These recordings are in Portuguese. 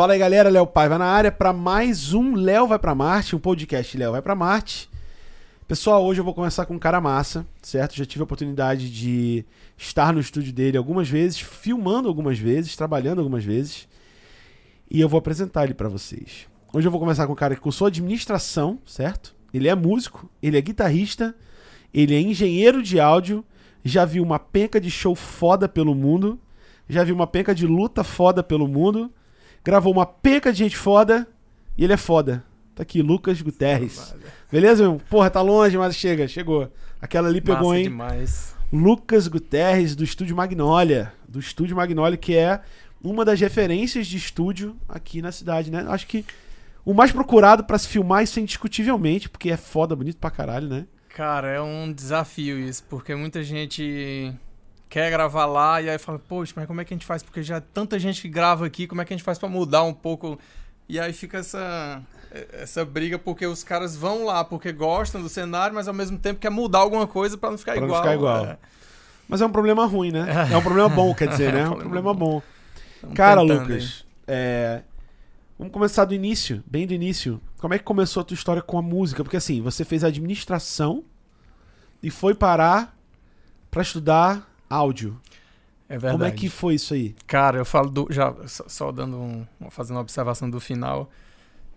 Fala aí, galera. Léo Paiva na área para mais um Léo Vai Pra Marte, um podcast Léo Vai Pra Marte. Pessoal, hoje eu vou começar com um cara massa, certo? Já tive a oportunidade de estar no estúdio dele algumas vezes, filmando algumas vezes, trabalhando algumas vezes. E eu vou apresentar ele para vocês. Hoje eu vou começar com um cara que cursou administração, certo? Ele é músico, ele é guitarrista, ele é engenheiro de áudio, já viu uma penca de show foda pelo mundo, já viu uma penca de luta foda pelo mundo, gravou uma penca de gente foda e ele é foda. Tá aqui, Lucas Guterres. Beleza, meu? Porra, tá longe, mas chega, chegou. Aquela ali pegou, Massa hein? demais. Lucas Guterres, do Estúdio Magnólia. Do Estúdio Magnólia, que é uma das referências de estúdio aqui na cidade, né? Acho que o mais procurado pra se filmar, isso é indiscutivelmente, porque é foda, bonito pra caralho, né? Cara, é um desafio isso, porque muita gente quer gravar lá e aí fala, poxa, mas como é que a gente faz? Porque já é tanta gente que grava aqui, como é que a gente faz pra mudar um pouco? E aí fica essa, essa briga, porque os caras vão lá porque gostam do cenário, mas ao mesmo tempo quer mudar alguma coisa pra não ficar Pra não igual. ficar igual. É. Mas é um problema ruim, né? É um problema bom, quer dizer, né? É um problema bom. Tamo Cara, tentando Lucas, é, vamos começar do início, bem do início. Como é que começou a tua história com a música? Porque assim, você fez administração e foi parar pra estudar áudio. É verdade. Como é que foi isso aí? Cara, eu falo do. Já, só, dando um, fazendo uma observação do final.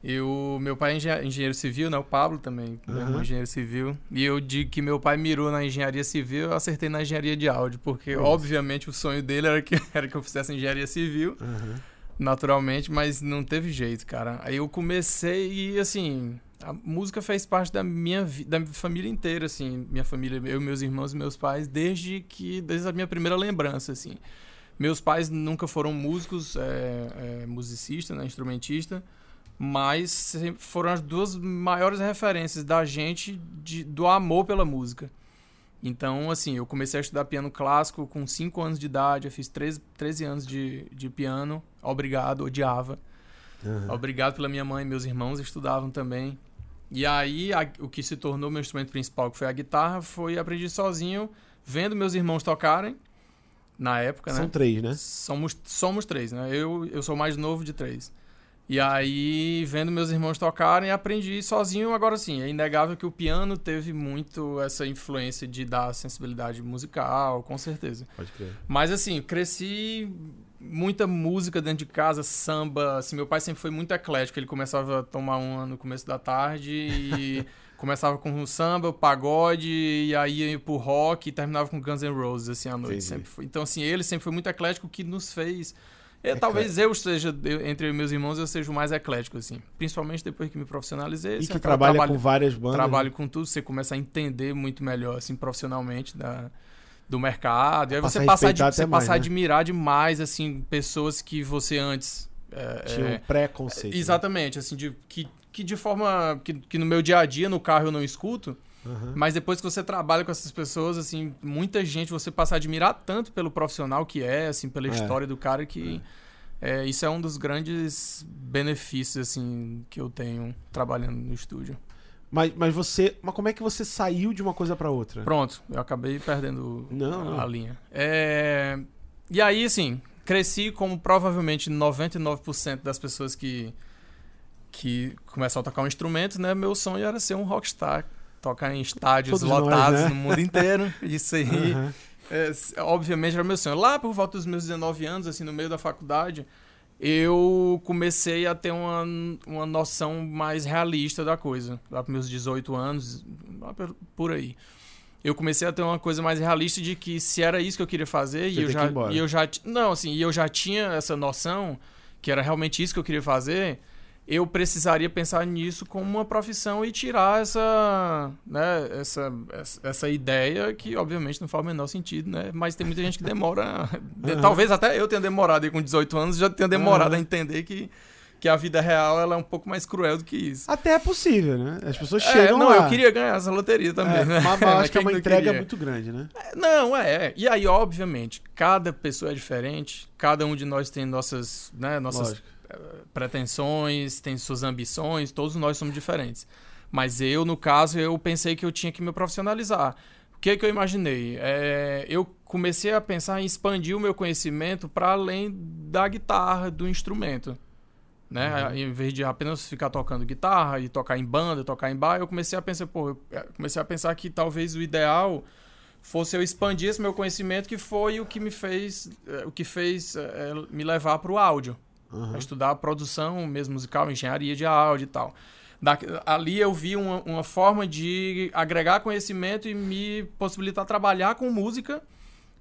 Eu, meu pai é engen- engenheiro civil, né? O Pablo também, meu irmão é engenheiro civil. E eu digo que meu pai mirou na engenharia civil, eu acertei na engenharia de áudio, porque obviamente o sonho dele era que, era que eu fizesse engenharia civil, naturalmente, mas não teve jeito, cara. Aí eu comecei e assim, a música fez parte da minha da minha família inteira, assim, minha família, eu, meus irmãos e meus pais, desde que desde a minha primeira lembrança, assim. Meus pais nunca foram músicos, é, é, musicista, né, instrumentista, mas foram as duas maiores referências da gente de- do amor pela música. Então, assim, eu comecei a estudar piano clássico com 5 anos de idade, eu fiz 13, 13 anos de, de piano, obrigado, odiava. Obrigado pela minha mãe, meus irmãos estudavam também. E aí, a- o que se tornou meu instrumento principal, que foi a guitarra, foi aprendi sozinho, vendo meus irmãos tocarem, na época, São né? três, né? Somos, somos três, né? Eu, eu sou mais novo de três. E aí, vendo meus irmãos tocarem, aprendi sozinho. Agora sim, é inegável que o piano teve muito essa influência de dar sensibilidade musical, com certeza. Pode crer. Mas assim, cresci muita música dentro de casa, samba. Assim, meu pai sempre foi muito eclético. Ele começava a tomar uma no começo da tarde e começava com o samba, o pagode, e aí ia pro rock e terminava com Guns N' Roses, assim, à noite. Entendi. Sempre foi. Então, assim, ele sempre foi muito eclético, o que nos fez... É, talvez eu seja, eu- entre meus irmãos, eu seja o mais eclético, assim. Principalmente depois que me profissionalizei. E você que trabalha trabalhando- com várias bandas. trabalho com tudo, você começa a entender muito melhor, assim, profissionalmente da, do mercado. E aí você passa, ad- você mais, passa a né? admirar demais, assim, pessoas que você antes. é, Tinha um é, preconceito. né? exatamente, assim, de, que, que de forma. Que, que no meu dia a dia, no carro, eu não escuto. Aham. Mas depois que você trabalha com essas pessoas, assim, muita gente você passa a admirar tanto pelo profissional que é, assim, pela É. história do cara que. é, isso é um dos grandes benefícios, assim, que eu tenho trabalhando no estúdio. Mas, mas você. Mas como é que você saiu de uma coisa pra outra? Pronto, eu acabei perdendo Não, a linha. É, E aí, assim, cresci como provavelmente 99% das pessoas que, que começam a tocar um instrumento, né? Meu sonho era ser um rockstar, tocar em estádios Todos nós, lotados né? no mundo inteiro. Isso aí, Aham. é, obviamente, era meu sonho. Lá por volta dos meus 19 anos, assim, no meio da faculdade, eu comecei a ter uma, uma noção mais realista da coisa. Lá para meus 18 anos, lá por aí. Eu comecei a ter uma coisa mais realista de que se era isso que eu queria fazer Você e eu, já, e eu já não assim e eu já tinha essa noção que era realmente isso que eu queria fazer eu precisaria pensar nisso como uma profissão e tirar essa, né, essa, essa, ideia que obviamente não faz o menor sentido, né? Mas tem muita gente que demora, de- Aham. talvez até eu tenha demorado aí com 18 anos, já tenha demorado Aham. a entender que, que a vida real ela é um pouco mais cruel do que isso. Até é possível, né? As pessoas É, chegam não, lá. eu queria ganhar essa loteria também, É, né? mas eu acho que é uma não entrega queria? muito grande, né? Não, é, é. E aí, obviamente, cada pessoa é diferente, cada um de nós tem nossas, né, nossas Lógico. Pretensões, tem suas ambições, todos nós somos diferentes. Mas eu, no caso, eu pensei que eu tinha que me profissionalizar. O que, que eu imaginei? É, eu comecei a pensar em expandir o meu conhecimento para além da guitarra, do instrumento. né? Uhum. Em vez de apenas ficar tocando guitarra e tocar em banda, tocar em bar, eu comecei a pensar, pô, eu eh, comecei a pensar que talvez o ideal fosse eu expandir esse meu conhecimento, que foi o que me fez, eh, o que fez eh, me levar para o áudio, Aham. a estudar produção mesmo musical, engenharia de áudio e tal. Da- ali eu vi uma, uma forma de agregar conhecimento e me possibilitar trabalhar com música,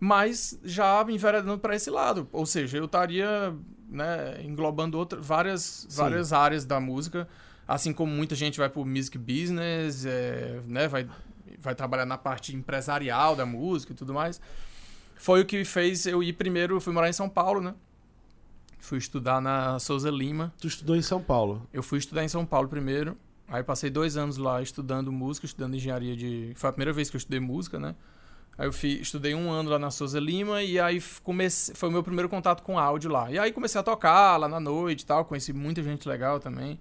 mas já me enveredando para esse lado. Ou seja, eu estaria né, englobando outra, várias, Sim. várias áreas da música, assim como muita gente vai para o music business, é, né, vai, vai trabalhar na parte empresarial da música e tudo mais. Foi o que fez eu ir primeiro, eu fui morar em São Paulo, né? Fui estudar na Souza Lima. Tu estudou em São Paulo. Eu fui estudar em São Paulo primeiro. Aí passei dois anos lá estudando música, estudando engenharia de. Foi a primeira vez que eu estudei música, né? Aí eu fui, estudei um ano lá na Souza Lima e aí comecei, foi o meu primeiro contato com áudio lá. E aí comecei a tocar lá na noite e tal, conheci muita gente legal também.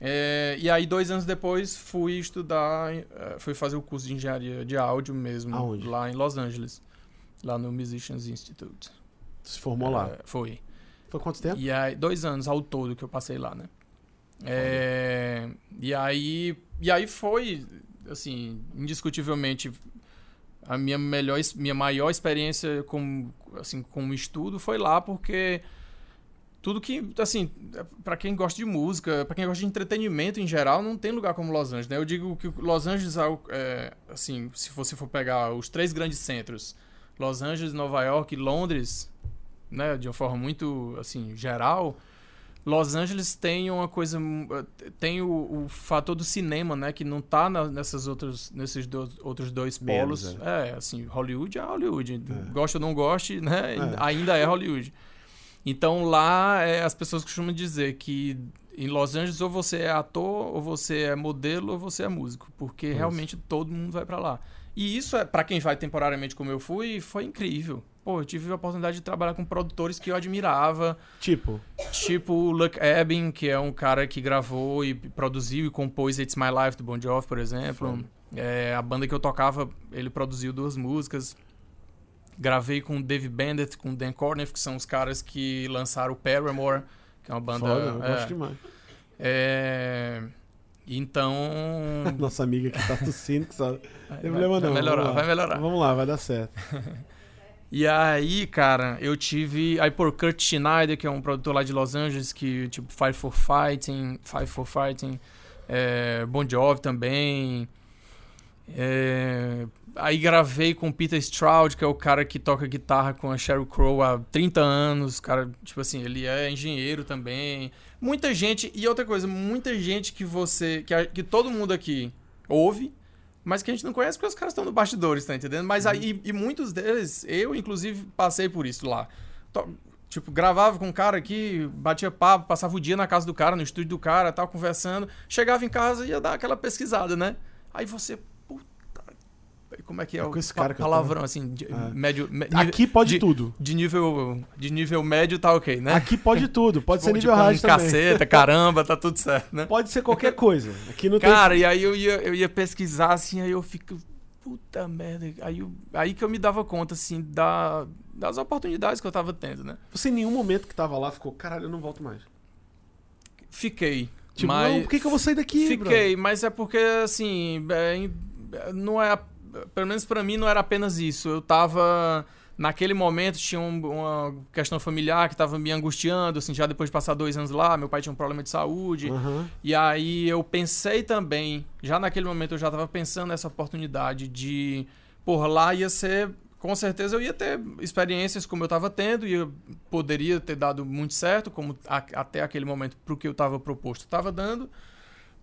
É, e aí dois anos depois fui estudar, eh, fui fazer o curso de engenharia de áudio mesmo, Aonde? lá em Los Angeles, lá no Musicians Institute. Tu se formou lá. É, foi. Foi quanto tempo? E aí, dois anos ao todo que eu passei lá, né? É, e aí, e aí foi, assim, indiscutivelmente a minha melhor, minha maior experiência com, assim, com estudo foi lá porque tudo que, assim, para quem gosta de música, para quem gosta de entretenimento em geral, não tem lugar como Los Angeles, né? Eu digo que Los Angeles, é, assim, se você for pegar os três grandes centros, Los Angeles, Nova York e Londres, né, de uma forma muito, assim, geral, Los Angeles tem uma coisa, tem o, o fator do cinema, né, que não tá na- nessas outras, nesses dois, outros dois Menos, polos. É. assim, Hollywood é Hollywood, É. goste ou não goste, né, É. ainda é Hollywood. Então lá é, as pessoas costumam dizer que em Los Angeles ou você é ator, ou você é modelo, ou você é músico, porque Isso. realmente todo mundo vai pra lá. E isso é para quem vai temporariamente como eu fui, foi incrível. Pô, eu tive a oportunidade de trabalhar com produtores que eu admirava, Tipo, tipo o Luck Ebin, que é um cara que gravou e produziu e compôs It's My Life do Bon Jovi, por exemplo. É, a banda que eu tocava, ele produziu duas músicas. Gravei com o Dave Bennett, com o Dan Corneff, que são os caras que lançaram o Paramore, que é uma banda. foda, eu é, gosto demais. é, então. Nossa amiga que tá tossindo, que vai, Tem problema vai não. melhorar, vamos lá. vai melhorar. Vamos lá, vai dar certo. E aí, cara, eu tive. Aí por Kurt Schneider, que é um produtor lá de Los Angeles, que, tipo, Five for Fighting, Five for Fighting, é, Bon Jovi também. É, aí gravei com Peter Stroud, que é o cara que toca guitarra com a Sheryl Crow há 30 anos. Cara, tipo assim, ele é engenheiro também. Muita gente. E outra coisa, muita gente que você. que, que todo mundo aqui ouve. Mas que a gente não conhece porque os caras estão no bastidores, tá entendendo? Mas aí, e muitos deles, eu inclusive passei por isso lá. Tipo, gravava com um cara aqui, batia papo, passava o dia na casa do cara, no estúdio do cara, tal, conversando. Chegava em casa e ia dar aquela pesquisada, né? Aí você. Como é que é, É o esse cara palavrão, assim, de, É. médio. me- Aqui pode de- tudo. de nível, de nível médio tá ok, né? Aqui pode tudo. Pode ser Tipo, nível tipo, um também. caceta, caramba, tá tudo certo, né? Pode ser qualquer coisa. Aqui não Cara, e aí eu ia, eu ia pesquisar, assim, aí eu fico. Puta merda. Aí, eu- aí que eu me dava conta, assim, da, das oportunidades que eu tava tendo, né? tem. Você em nenhum momento que tava lá ficou, caralho, eu não volto mais. Fiquei. Tipo, mas... não, por que, que eu vou sair daqui, Fiquei, mas é porque, assim, é, em- não é. Pelo menos pra mim não era apenas isso. Eu tava. Naquele momento tinha um- uma questão familiar que tava me angustiando, assim, já depois de passar dois anos lá, meu pai tinha um problema de saúde. Aham. E aí eu pensei também, já naquele momento eu já tava pensando nessa oportunidade de, por lá ia ser, com certeza eu ia ter experiências como eu tava tendo e poderia ter dado muito certo, como a- até aquele momento pro que eu tava proposto tava dando.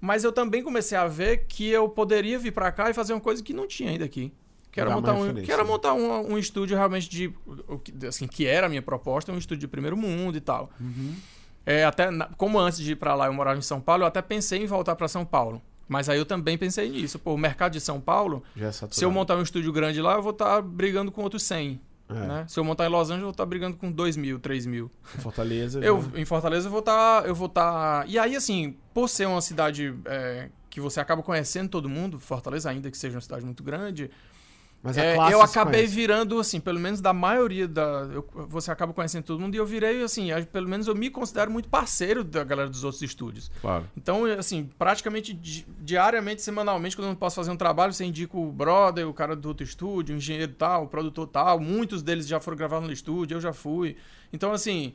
Mas eu também comecei a ver que eu poderia vir pra cá e fazer uma coisa que não tinha ainda aqui. Que era montar, um, que era né? montar um, um estúdio realmente de. Assim, que era a minha proposta, um estúdio de primeiro mundo e tal. Uhum. É, até como antes de ir pra lá eu morava em São Paulo, eu até pensei em voltar pra São Paulo. Mas aí eu também pensei nisso. Pô, o mercado de São Paulo, é se eu montar um estúdio grande lá, eu vou estar brigando com outros 100. É, Né? Se eu montar em Los Angeles, eu vou estar brigando com 2 mil, 3 mil. Fortaleza. Eu, já- em Fortaleza eu vou estar. eu vou estar. E aí, assim, por ser uma cidade é, que você acaba conhecendo todo mundo, Fortaleza, ainda que seja uma cidade muito grande, Mas É, eu acabei virando, assim, pelo menos da maioria da. eu- você acaba conhecendo todo mundo e eu virei, assim, a- pelo menos eu me considero muito parceiro da galera dos outros estúdios. Claro. Então, eu, assim, praticamente di- diariamente, semanalmente, quando eu não posso fazer um trabalho, você indica o brother, o cara do outro estúdio, o engenheiro tal, o produtor tal. Muitos deles já foram gravar no estúdio, eu já fui. Então, assim.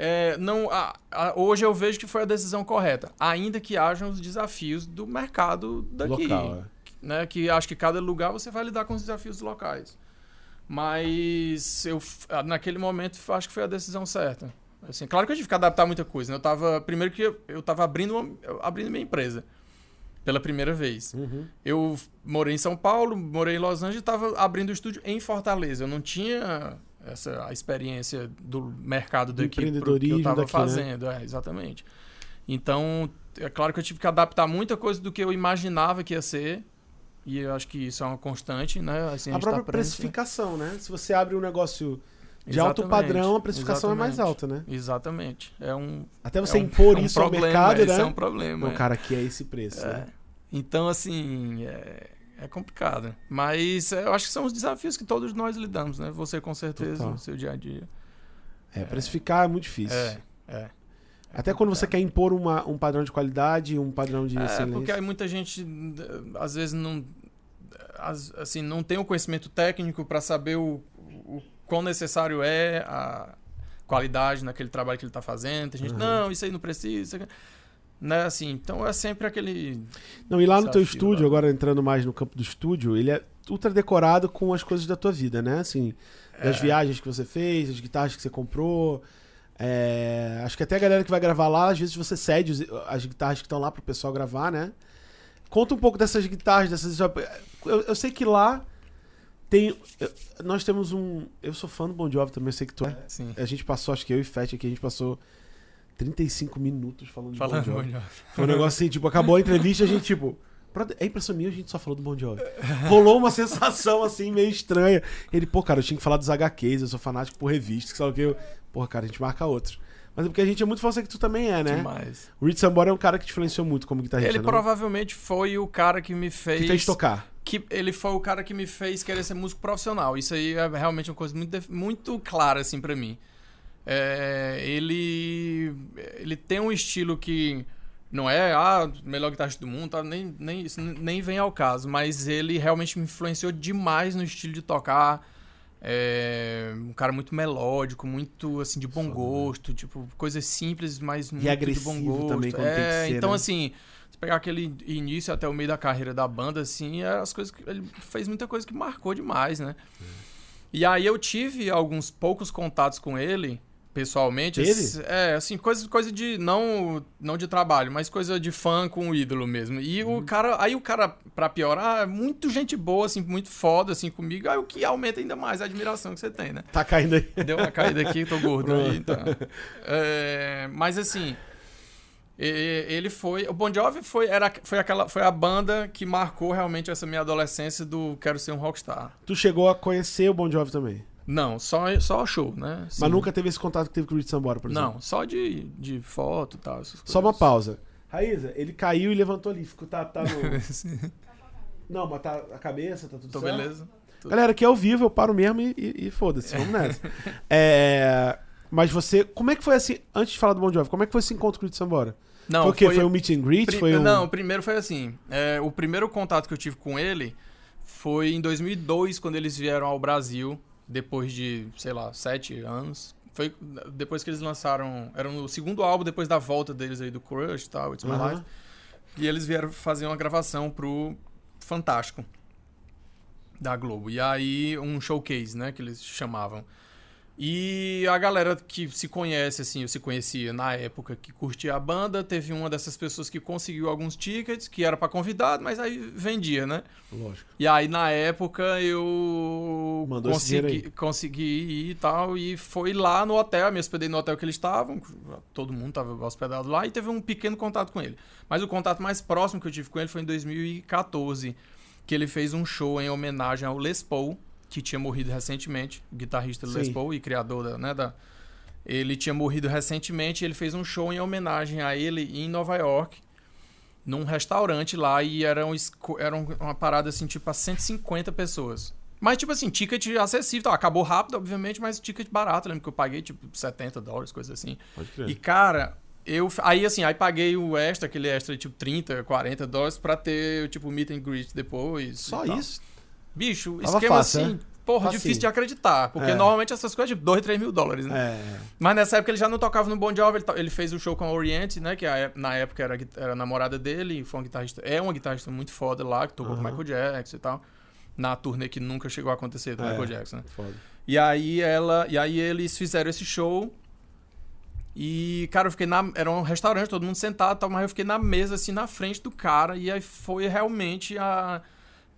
é, não, a- a- hoje eu vejo que foi a decisão correta, ainda que hajam os desafios do mercado daqui Local, é. Né? Que acho que cada lugar você vai lidar com os desafios locais. Mas eu ah, naquele momento acho que foi a decisão certa. Assim, claro que eu tive que adaptar muita coisa. Né? Eu tava primeiro que eu, eu tava abrindo uma- abrindo minha empresa pela primeira vez. Uhum. Eu morei em São Paulo, morei em Los Angeles estava abrindo o estúdio em Fortaleza. Eu não tinha essa a experiência do mercado Do daqui que eu estava né? fazendo, é, exatamente. Então, é claro que eu tive que adaptar muita coisa do que eu imaginava que ia ser. E eu acho que isso é uma constante, né? Assim, A gente própria tá precificação, né? Se você abre um negócio de alto Exatamente, padrão, a precificação é mais exatamente. alta, né? Exatamente. É um, Até você é um- impor é um isso ao problema, mercado, Isso né? é um problema. Não, é. cara, aqui é esse preço, É. né? Então, assim, é, é complicado. Mas é, eu acho que são os desafios que todos nós lidamos, né? Você, com certeza, Total. no seu dia a dia. É, precificar é muito difícil. É, é. Até quando você quer impor uma- um padrão de qualidade, um padrão de É, excelência. porque aí muita gente, às vezes, não, assim, não tem o conhecimento técnico para saber o, o quão necessário é a qualidade naquele trabalho que ele está fazendo. Tem gente, Uhum. não, isso aí não precisa. Né, assim, então é sempre aquele. Não, e lá no teu estúdio, lá. agora entrando mais no campo do estúdio, ele é ultra decorado com as coisas da tua vida, né? Assim, das É. viagens que você fez, as guitarras que você comprou. É, acho que até a galera que vai gravar lá, às vezes você cede as guitarras que estão lá pro pessoal gravar, né? Conta um pouco dessas guitarras, dessas. Eu, eu sei que lá tem. eu- nós temos um. Eu sou fã do Bon Jovi também, eu sei que tu é. Assim, A gente passou, acho que eu e Fett aqui, a gente passou 35 minutos falando de falando Bon Jovi. muito. Foi um negócio assim, tipo, acabou a entrevista, a gente, tipo. É impressão minha, a gente só falou do Bon Jovi. Rolou uma sensação assim, meio estranha. Ele, pô, cara, eu tinha que falar dos HQs, eu sou fanático por revistas, que sabe o que? Eu, Porra, cara, a gente marca outros. Mas é porque a gente é muito fã, que tu também é, né? Demais. O Reed Sambora é um cara que te influenciou muito como guitarrista, Ele não? provavelmente foi o cara que me fez. Que fez tocar. Que ele foi o cara que me fez querer ser músico profissional. Isso aí é realmente uma coisa muito, muito clara, assim, pra mim. É, ele, ele tem um estilo que não é ah, melhor guitarrista do mundo, tá? nem, nem, isso nem vem ao caso, mas ele realmente me influenciou demais no estilo de tocar. É, um cara muito melódico, muito assim de bom Foda, né? gosto, tipo coisas simples, mas muito de agressivo bom gosto. também, é, tem que ser, então né? assim, se pegar aquele início até o meio da carreira da banda, assim, é as coisas que ele fez muita coisa que marcou demais, né? E aí eu tive alguns poucos contatos com ele, pessoalmente. Ele? Esse- É, assim, coisa, coisa de. Não, não de trabalho, mas coisa de fã com o ídolo mesmo. E Uhum. o cara. Aí o cara, pra piorar, é muito gente boa, assim, muito foda, assim, comigo. Aí o que aumenta ainda mais a admiração que você tem, né? Tá caindo aí. Deu uma caída aqui, tô gordo aí, então. É, mas assim, e- ele foi, o Bon Jovi foi era foi aquela foi a banda que marcou realmente essa minha adolescência do quero ser um rockstar. Tu chegou a conhecer o Bon Jovi também. Não, só só show, né? Mas Sim. nunca teve esse contato que teve com o Reed Sambora, por exemplo. Não, só de, de foto e tal. Só uma pausa. Raíza, ele caiu e levantou ali. Ficou, tá, tá no... Não, mas tá a cabeça, tá tudo Tô certo? beleza. Galera, aqui é ao vivo, eu paro mesmo e, e- e foda-se, vamos nessa. É, mas você, como é que foi assim, antes de falar do Bon Jovi, como é que foi esse encontro com o Sambora? Não, foi o quê? Foi, um meet and greet? Pri- Foi um... Não, o primeiro foi assim. é, o primeiro contato que eu tive com ele foi em 2002, quando eles vieram ao Brasil, depois de, sei lá, sete anos. Foi depois que eles lançaram. Era o segundo álbum depois da volta deles aí do Crush e tal, It's My Aham. Life. E eles vieram fazer uma gravação pro Fantástico da Globo. E aí, um showcase, né, que eles chamavam. E a galera que se conhece, assim, eu se conhecia na época que curtia a banda, teve uma dessas pessoas que conseguiu alguns tickets, que era pra convidado, mas aí vendia, né? Lógico. E aí, na época, eu Mandou consegui, consegui ir e tal, e foi lá no hotel, me hospedei no hotel que eles estavam, todo mundo estava hospedado lá, e teve um pequeno contato com ele. Mas o contato mais próximo que eu tive com ele foi em 2014, que ele fez um show em homenagem ao Les Paul, que tinha morrido recentemente, o guitarrista Les Sim. Paul e criador da, né, da... Ele tinha morrido recentemente, e ele fez um show em homenagem a ele em Nova York, num restaurante lá e era, um, era um- uma parada assim, tipo, a 150 pessoas. Mas, tipo assim, ticket acessível. Tá, acabou rápido, obviamente, mas ticket barato. Eu lembro que eu paguei, tipo, 70 dólares, coisa assim. Pode crer. E, cara, eu. Aí, assim, aí paguei o extra, aquele extra, tipo, 30, 40 dólares pra ter, tipo, meet and greet depois. Só e tal. Bicho, Tava esquema fácil, assim. né? Porra, Facinho. difícil de acreditar. Porque É. normalmente essas coisas, tipo, 2, 3 mil dólares, né? É. Mas nessa época ele já não tocava no Bon Jovi, ele, fez o show com a Orient, né? Que a ép- na época era, era namorada dele, foi uma guitarrista, é uma guitarrista muito foda lá, que tocou com o Aham. Michael Jackson e tal. Na turnê que nunca chegou a acontecer do É. Michael Jackson, né? Foda. E aí ela. E aí eles fizeram esse show. E, cara, eu fiquei na. Era um restaurante, todo mundo sentado e tal, mas eu fiquei na mesa, assim, na frente do cara. E aí foi realmente a.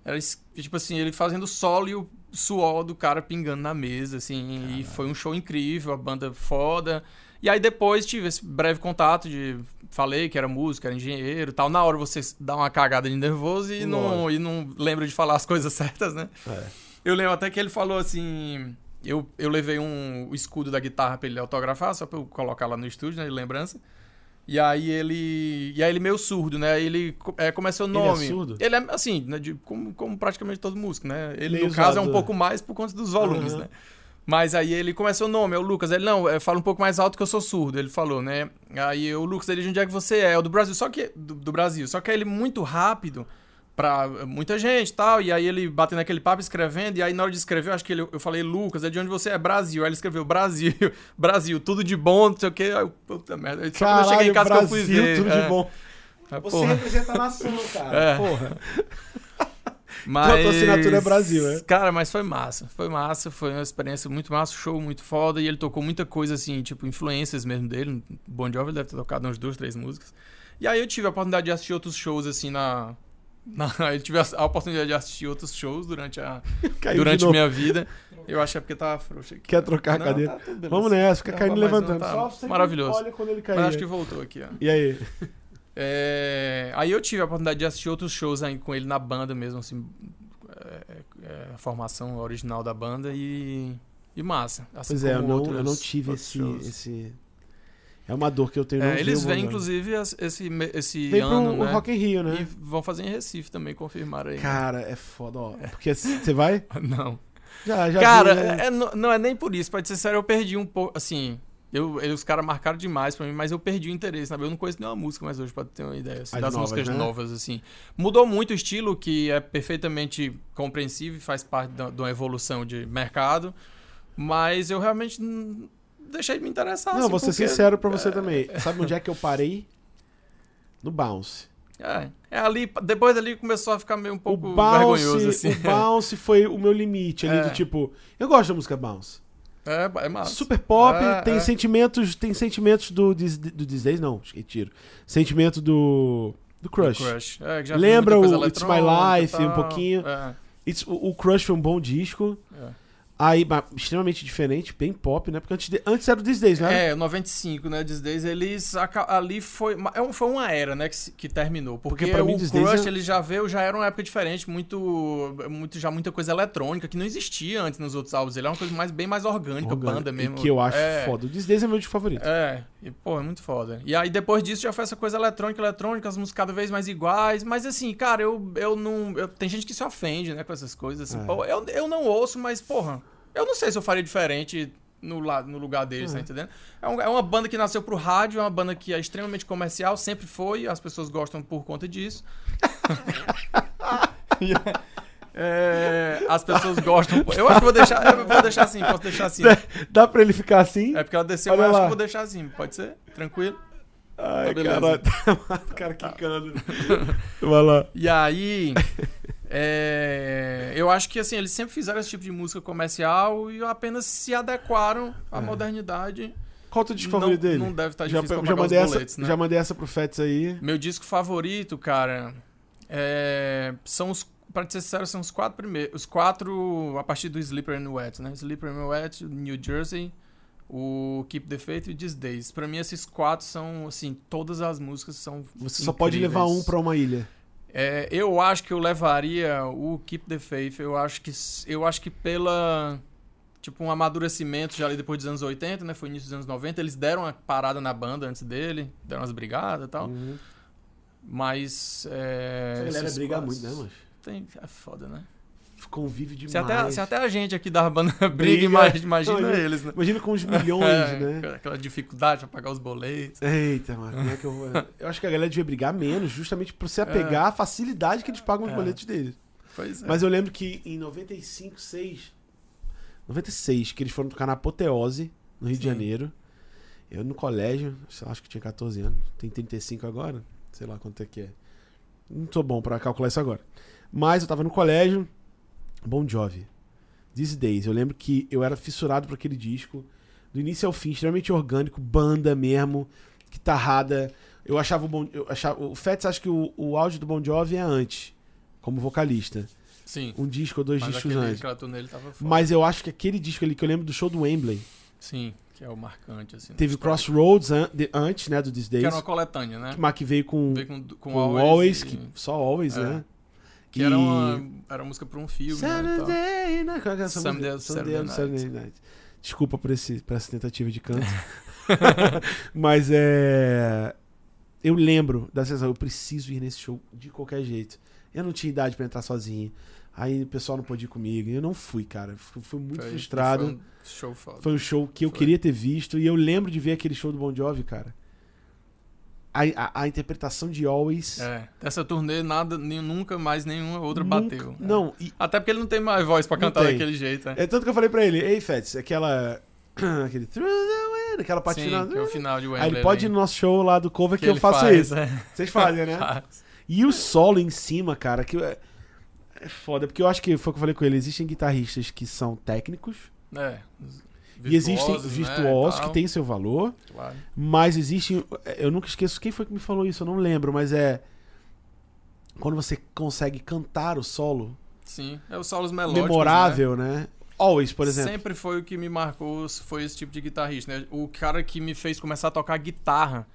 Era, tipo assim, ele fazendo solo e o suor do cara pingando na mesa, assim. E foi um show incrível, a banda foda. E aí depois tive esse breve contato de. Falei que era músico, era engenheiro e tal. Na hora você dá uma cagada de nervoso e não, e não lembra de falar as coisas certas, né? É. Eu lembro até que ele falou assim. Eu, eu levei um, escudo da guitarra pra ele autografar, só pra eu colocar lá no estúdio, né, de lembrança. E aí ele. E aí ele meio surdo, né? Ele co- é, começou o Ele é nome. surdo? Ele é assim, né, de- como, como praticamente todo músico, né? Ele, Meio no caso, é um pouco mais por conta dos volumes, Aham. né? Mas aí ele começou o nome, é o Lucas. Ele, não, é, fala um pouco mais alto que eu sou surdo, ele falou, né? Aí o Lucas, ele, de onde é que você é? É o do Brasil, só que. Do, do Brasil. Só que ele muito rápido pra muita gente e tal. E aí ele batendo aquele papo escrevendo. E aí na hora de escrever, eu acho que ele, eu falei, Lucas, é de onde você é? Brasil. Aí ele escreveu Brasil, Brasil, tudo de bom, não sei o quê. Aí, eu, puta merda. Só quando eu cheguei em casa Brasil, que eu fui ver. tudo é. de bom. É, Você porra. representa a nação, cara. É. Porra. Mas... Tua assinatura é Brasil, né? Cara, mas foi massa. Foi massa, foi uma experiência muito massa, show muito foda. E ele tocou muita coisa assim, tipo, influências mesmo dele. Bon Jovi ele deve ter tocado umas duas, três músicas. E aí eu tive a oportunidade de assistir outros shows, assim, na... na... Eu tive a a oportunidade de assistir outros shows durante a, Caiu durante minha vida. Eu acho que é porque tava frouxo aqui. Quer trocar a Não, cadeira? tá. Vamos nessa, fica Não, caindo e não levantando. tá maravilhoso. Olha quando ele cair. Mas acho que voltou aqui, ó. E aí? É, Aí eu tive a oportunidade de assistir outros shows aí com ele na banda mesmo, assim, é, é, a formação original da banda e, e massa. Assim Pois é, eu não, outros- eu não tive esse, shows. esse. É uma dor que eu tenho. É, eles vêm, Jovi. inclusive, esse, esse Vem ano, pro né? Rock in Rio, né? E vão fazer em Recife também, confirmaram aí. né? Cara, é foda, ó. Porque você vai? Não. Já, já Cara, vi, né? é- não, é nem por isso, pode ser sério, eu perdi um pouco, assim... Eu, eu- os caras marcaram demais pra mim, mas eu perdi o interesse, sabe? Eu não conheço nenhuma música mais hoje, pra ter uma ideia, assim, As das novas, músicas né? novas, assim. Mudou muito o estilo, que é perfeitamente compreensível e faz parte da- de uma evolução de mercado, mas eu realmente não deixei de me interessar, Não, assim, vou ser porque- sincero pra você também. Sabe onde é que eu parei? No Bounce. É, é ali, depois dali começou a ficar meio um O pouco Bounce, vergonhoso, assim. o Bounce foi o meu limite ali É. do tipo, eu gosto da música Bounce. É, é massa. Super pop, É, tem é. sentimentos, tem sentimentos do do Disney, não, retiro. Sentimento do do Crush. Crush. É, Lembra o It's My Life um pouquinho. É, It's- o, o Crush foi um bom disco. é. Aí, extremamente diferente, bem pop, né? Porque antes, de- antes era o These Days, né? É, 95, né? These Days, eles. Ali foi. é um- Foi uma era, né? Que, que terminou. Porque, Porque mim, o These Crush, é- ele já veio, já era uma época diferente, muito. muito já muita coisa eletrônica, que não existia antes nos outros álbuns. Ele é uma coisa mais, bem mais orgânica, Orgânico, banda mesmo. Que eu acho é, foda. O These Days é meu disco favorito. É, e, pô, é muito foda. E aí depois disso já foi essa coisa eletrônica, eletrônica, as músicas cada vez mais iguais. Mas assim, cara, eu, eu não. eu- tem gente que se ofende, né, com essas coisas. Assim, É. pô, eu, eu não ouço, mas, porra, eu não sei se eu faria diferente no, no lugar deles, É. tá entendendo? É, um- é uma banda que nasceu pro rádio, é uma banda que é extremamente comercial, sempre foi, as pessoas gostam por conta disso. E, é, as pessoas gostam. Eu acho que vou deixar. Eu vou deixar assim, posso deixar assim. Dá pra ele ficar assim? É porque ela desceu, Olha mas eu acho lá. que vou deixar assim, pode ser? Tranquilo? Ai, Tá beleza. caralho. o cara quicando. Vai lá. E aí, é, eu acho que assim, eles sempre fizeram esse tipo de música comercial e apenas se adequaram à É. modernidade. Qual o teu disco Não- favorito dele? Não deve estar já, difícil já, mandei essa, boletos, né? já mandei essa pro Fets aí. Meu disco favorito, cara, é, são os, pra ser sincero, são os quatro primeiros, os quatro a partir do Sleeper and Wet, né? Sleeper and Wet, New Jersey, o Keep the Faith e o These Days. Pra mim esses quatro são, assim, todas as músicas são Você só pode levar um pra uma ilha. É, eu acho que eu levaria o Keep the Faith. Eu acho que eu acho que pela tipo um amadurecimento já ali depois dos anos 80, né? Foi início dos anos 90, eles deram uma parada na banda antes dele, deram umas brigadas e tal. Uhum. Mas é, Essa galera briga muito, né, mano? Tem, é foda, né? Convive demais. Se até, se até a gente aqui da banda briga, imagina, imagina Não, eles, né? Imagina com os milhões, É, né? Aquela dificuldade pra pagar os boletos. Eita, mano, como é que eu vou... Eu acho que a galera devia brigar menos, justamente por se apegar à facilidade que eles pagam os É. boletos deles. Pois é. Mas eu lembro que em 95, 6... 96, que eles foram tocar na Apoteose, no Rio de Sim. Janeiro. Eu no colégio, sei lá, acho que tinha 14 anos. Tem 35 agora? Sei lá quanto é que é. Não tô bom pra calcular isso agora. Mas eu tava no colégio. Bon Jovi. These Days. Eu lembro que eu era fissurado por aquele disco. Do início ao fim, extremamente orgânico, banda mesmo, guitarrada. Eu achava o Bon, eu achava, o Fats acha que o, o áudio do Bon Jovi é antes, como vocalista. Sim. Um disco ou dois Mas discos antes. Mas eu acho que aquele disco ali que eu lembro do show do Wembley, Sim, que é o marcante, assim. teve. Crossroads an- de- antes, né, do These Que Days. era uma coletânea, né? Que, mas que veio com, Veio com, com, com Always, Always, e- que, só Always, É. né? Que era uma, era uma música pra um filme, né, e. Saturday Night. Qual é essa Someday- música? Saturday Someday- Night. Saturday Night. Desculpa por, esse, por essa tentativa de canto. Mas é. Eu lembro da sensação, eu preciso ir nesse show de qualquer jeito. Eu não tinha idade pra entrar sozinho. Aí o pessoal não pôde ir comigo. E eu não fui, cara. Fui, fui muito Foi- frustrado. Foi um show foda. Foi um show que eu Foi. queria ter visto. E eu lembro de ver aquele show do Bon Jovi, cara. A, a, a interpretação de Always. É, dessa turnê nada, nem- nunca mais nenhuma outra nunca- bateu. É. Não, e, Até porque ele não tem mais voz pra Não cantar tem. daquele jeito, né? É tanto que eu falei pra ele, ei, Fats, aquela. aquele. Aquela parte Sim, que é o final de Wembley. Aí ele pode ir no nosso show lá do cover que, eu ele faço faz, isso. é. Vocês fazem, né? Faz. E o solo em cima, cara, que é é foda, porque eu acho que foi o que eu falei com ele, existem guitarristas que são técnicos É. e existem virtuosos, né, virtuosos que têm seu valor, Claro. mas existem, eu nunca esqueço quem foi que me falou isso, eu não lembro, mas é quando você consegue cantar o solo Sim, é os solos melódicos, memorável, né? Always, por né? exemplo. Sempre foi o que me marcou, foi esse tipo de guitarrista, né? O cara que me fez começar a tocar guitarra,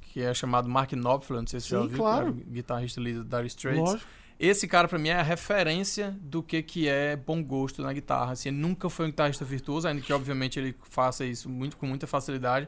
que é chamado Mark Knopfler, não sei se você já Sim, ouviu, claro. guitarrista líder da Dire Straits. Lógico. Esse cara, pra mim, é a referência do que, que é bom gosto na guitarra. Assim, ele nunca foi um guitarrista virtuoso, ainda que, obviamente, ele faça isso muito, com muita facilidade.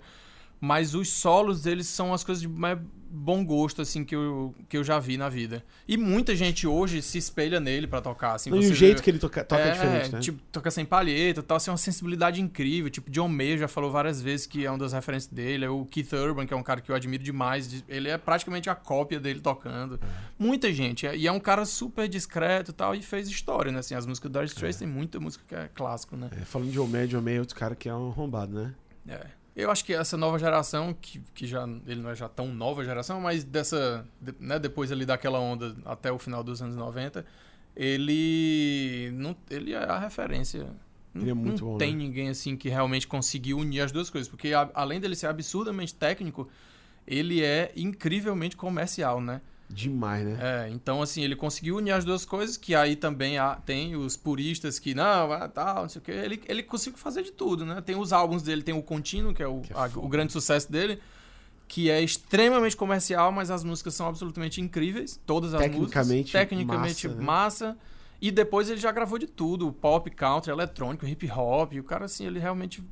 Mas os solos deles são as coisas de mais bom gosto, assim, que eu, que eu já vi na vida. E muita gente hoje se espelha nele pra tocar, assim. e o jeito vê- que ele toca, toca é, diferente, né? Tipo, toca sem palheta e tal, assim, uma sensibilidade incrível. Tipo, John Mayer já falou várias vezes que é uma das referências dele. O Keith Urban, que é um cara que eu admiro demais. Ele é praticamente a cópia dele tocando. Muita gente. E é um cara super discreto e tal, e fez história, né? Assim, as músicas do Dire Straits tem muita música que é clássico, né? É, falando de Homem, de Homem é outro cara que é um arrombado, né? É. Eu acho que essa nova geração, que, que já ele não é já tão nova geração, mas dessa, de- né, depois ali daquela onda até o final dos anos 90, ele não, ele é a referência. Não, Ele é muito não bom, tem né? ninguém assim que realmente conseguiu unir as duas coisas, porque a- além dele ser absurdamente técnico, ele é incrivelmente comercial, né? Demais, né? É, então assim, ele conseguiu unir as duas coisas, que aí também há, tem os puristas que, não, ah, tal, não sei o quê. Ele, ele conseguiu fazer de tudo, né? Tem os álbuns dele, tem o Contínuo, que é o, Que é a- o grande sucesso dele, que é extremamente comercial, mas as músicas são absolutamente incríveis, todas as Tecnicamente músicas. Tecnicamente massa, né? massa. E depois ele já gravou de tudo, pop, country, eletrônico, hip hop, e o cara assim, ele realmente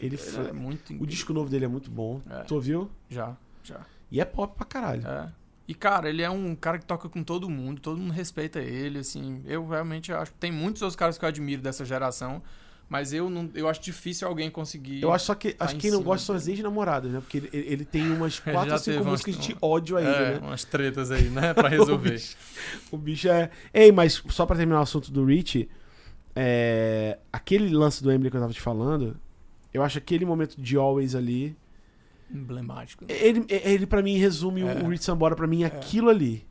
Ele foi- é muito O incrível. disco novo dele é muito bom. É. Tu ouviu? Já, já. E é pop pra caralho. É. E, cara, ele é um cara que toca com todo mundo, todo mundo respeita ele, assim. Eu realmente acho. Tem muitos outros caras que eu admiro dessa geração, mas eu não eu acho difícil alguém conseguir. Eu acho só que acho em que quem não gosta são as ex-namoradas, né? Porque ele, ele tem umas quatro ou cinco teve umas- músicas de ódio ainda, é, né? umas tretas aí, né? Pra resolver. O bicho, o bicho é. Ei, mas só pra terminar o assunto do Rich, é, aquele lance do Emily que eu tava te falando, eu acho aquele momento de Always ali. Emblemático. Ele, ele para mim, resume É. o Rich Sambora pra mim aquilo ali.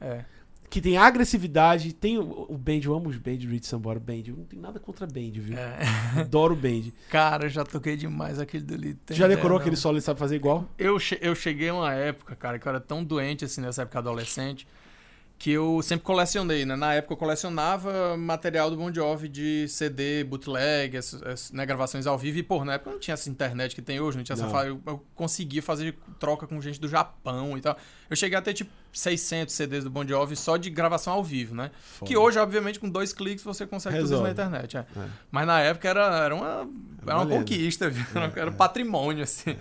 É. Que tem agressividade, tem o, o Band, eu amo os Band, Rich Sambora, Band. Eu não tenho nada contra Band, viu? é. Adoro o Band. Cara, eu já toquei demais aquele. Tu já decorou É, aquele solo e sabe fazer igual? Eu, eu cheguei a uma época, cara, que eu era tão doente assim nessa época adolescente, que eu sempre colecionei, né? Na época eu colecionava material do Bon Jovi de CD, bootleg, essas, essas, né, gravações ao vivo. E, pô, na época não tinha essa internet que tem hoje, não tinha essa... Não. fa- Eu, eu conseguia fazer troca com gente do Japão e tal. Eu cheguei a ter, tipo, 600 CDs do Bon Jovi só de gravação ao vivo, né? Foda. Que hoje, obviamente, com dois cliques você consegue tudo isso Resolve. na internet. é. É. Mas na época era, era uma, era uma conquista, viu? É, era é. um patrimônio, assim.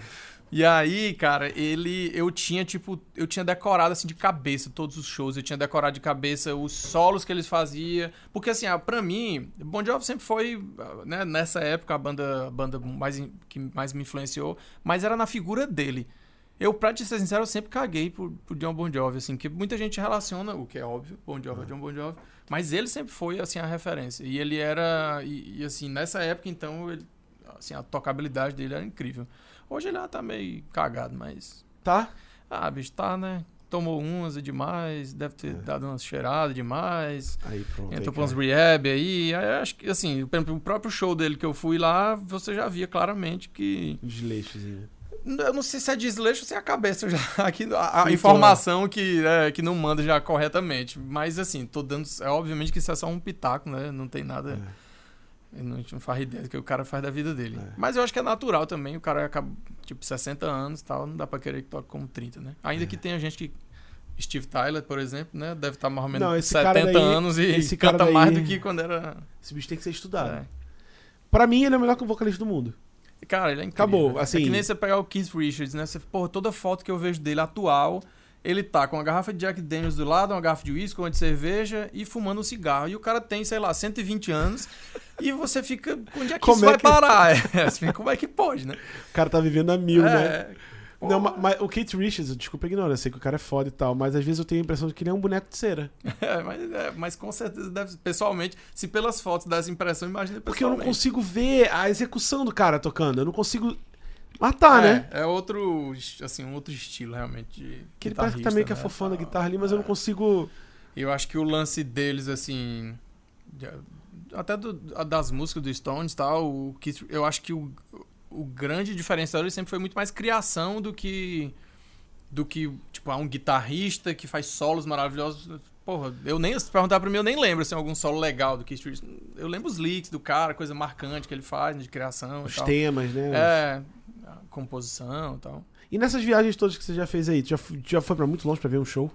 E aí, cara, ele. Eu tinha, tipo. Eu tinha decorado, assim, de cabeça todos os shows. Eu tinha decorado de cabeça os solos que eles faziam. Porque, assim, ah, pra mim, Bon Jovi sempre foi, né, nessa época, a banda, a banda mais, que mais me influenciou. Mas era na figura dele. Eu, pra te ser sincero, eu sempre caguei por, por John Bon Jovi, assim, que muita gente relaciona, o que é óbvio, Bon Jovi é John Bon Jovi. Mas ele sempre foi, assim, a referência. E ele era. E, e assim, nessa época, então, ele, assim, a tocabilidade dele era incrível. Hoje ele já tá meio cagado, mas. Tá? Ah, bicho, tá, né? Tomou umas e demais, deve ter é. dado umas cheiradas demais. Aí pronto. Entrou pra uns rehab aí. aí. Acho que, assim, o próprio show dele que eu fui lá, você já via claramente que. Desleixozinho. Eu não sei se é desleixo ou se é a cabeça já. Aqui, a, a informação que, é, que não manda já corretamente. Mas assim, tô dando. É obviamente que isso é só um pitaco, né? Não tem nada. É ele não, não faz ideia do que o cara faz da vida dele. É. Mas eu acho que é natural também. O cara acaba, tipo, 60 anos e tal. Não dá pra querer que toque como 30, né? Ainda é. que tenha gente que. Steve Tyler, por exemplo, né? Deve estar mais ou menos não, 70 daí, anos e canta daí, mais do que quando era. Esse bicho tem que ser estudado. É. Pra mim, ele é o melhor vocalista do mundo. Cara, ele é incrível. Acabou, assim. É que nem você pegar o Keith Richards, né? Você, porra, toda foto que eu vejo dele atual ele tá com uma garrafa de Jack Daniels do lado, uma garrafa de uísque, uma de cerveja e fumando um cigarro. E o cara tem, sei lá, 120 anos e você fica. Onde é que como isso é vai que... parar? É, assim, como é que pode, né? O cara tá vivendo a mil, é... né? Não, mas, o Kate Richards, desculpa ignorar, eu sei que o cara é foda e tal, mas às vezes eu tenho a impressão de que ele é um boneco de cera. É, mas, é, mas com certeza deve. Pessoalmente, se pelas fotos dá essa impressão, imagina Porque eu não consigo ver a execução do cara tocando. Eu não consigo mas tá, é, né? É outro, assim, um outro estilo realmente Que ele parece que tá meio que né? afofando a guitarra ali, mas é. eu não consigo... Eu acho que o lance deles, assim... Até do, das músicas do Stones e tal, eu acho que o, o grande diferencial dele sempre foi muito mais criação do que... Do que, tipo, um guitarrista que faz solos maravilhosos. Porra, eu nem, se perguntar pra mim, eu nem lembro, assim, algum solo legal do Keith Richards. Eu lembro os leaks do cara, coisa marcante que ele faz, de criação Os temas, né? É, composição e tal. E nessas viagens todas que você já fez aí, já, já foi para muito longe para ver um show?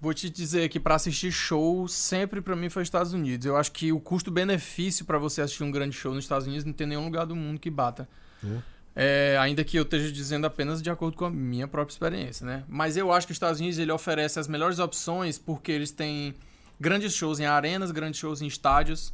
Vou te dizer que para assistir show, sempre para mim foi Estados Unidos. Eu acho que o custo-benefício para você assistir um grande show nos Estados Unidos não tem nenhum lugar do mundo que bata. É. É, ainda que eu esteja dizendo apenas de acordo com a minha própria experiência, né? Mas eu acho que os Estados Unidos ele oferece as melhores opções porque eles têm grandes shows em arenas, grandes shows em estádios.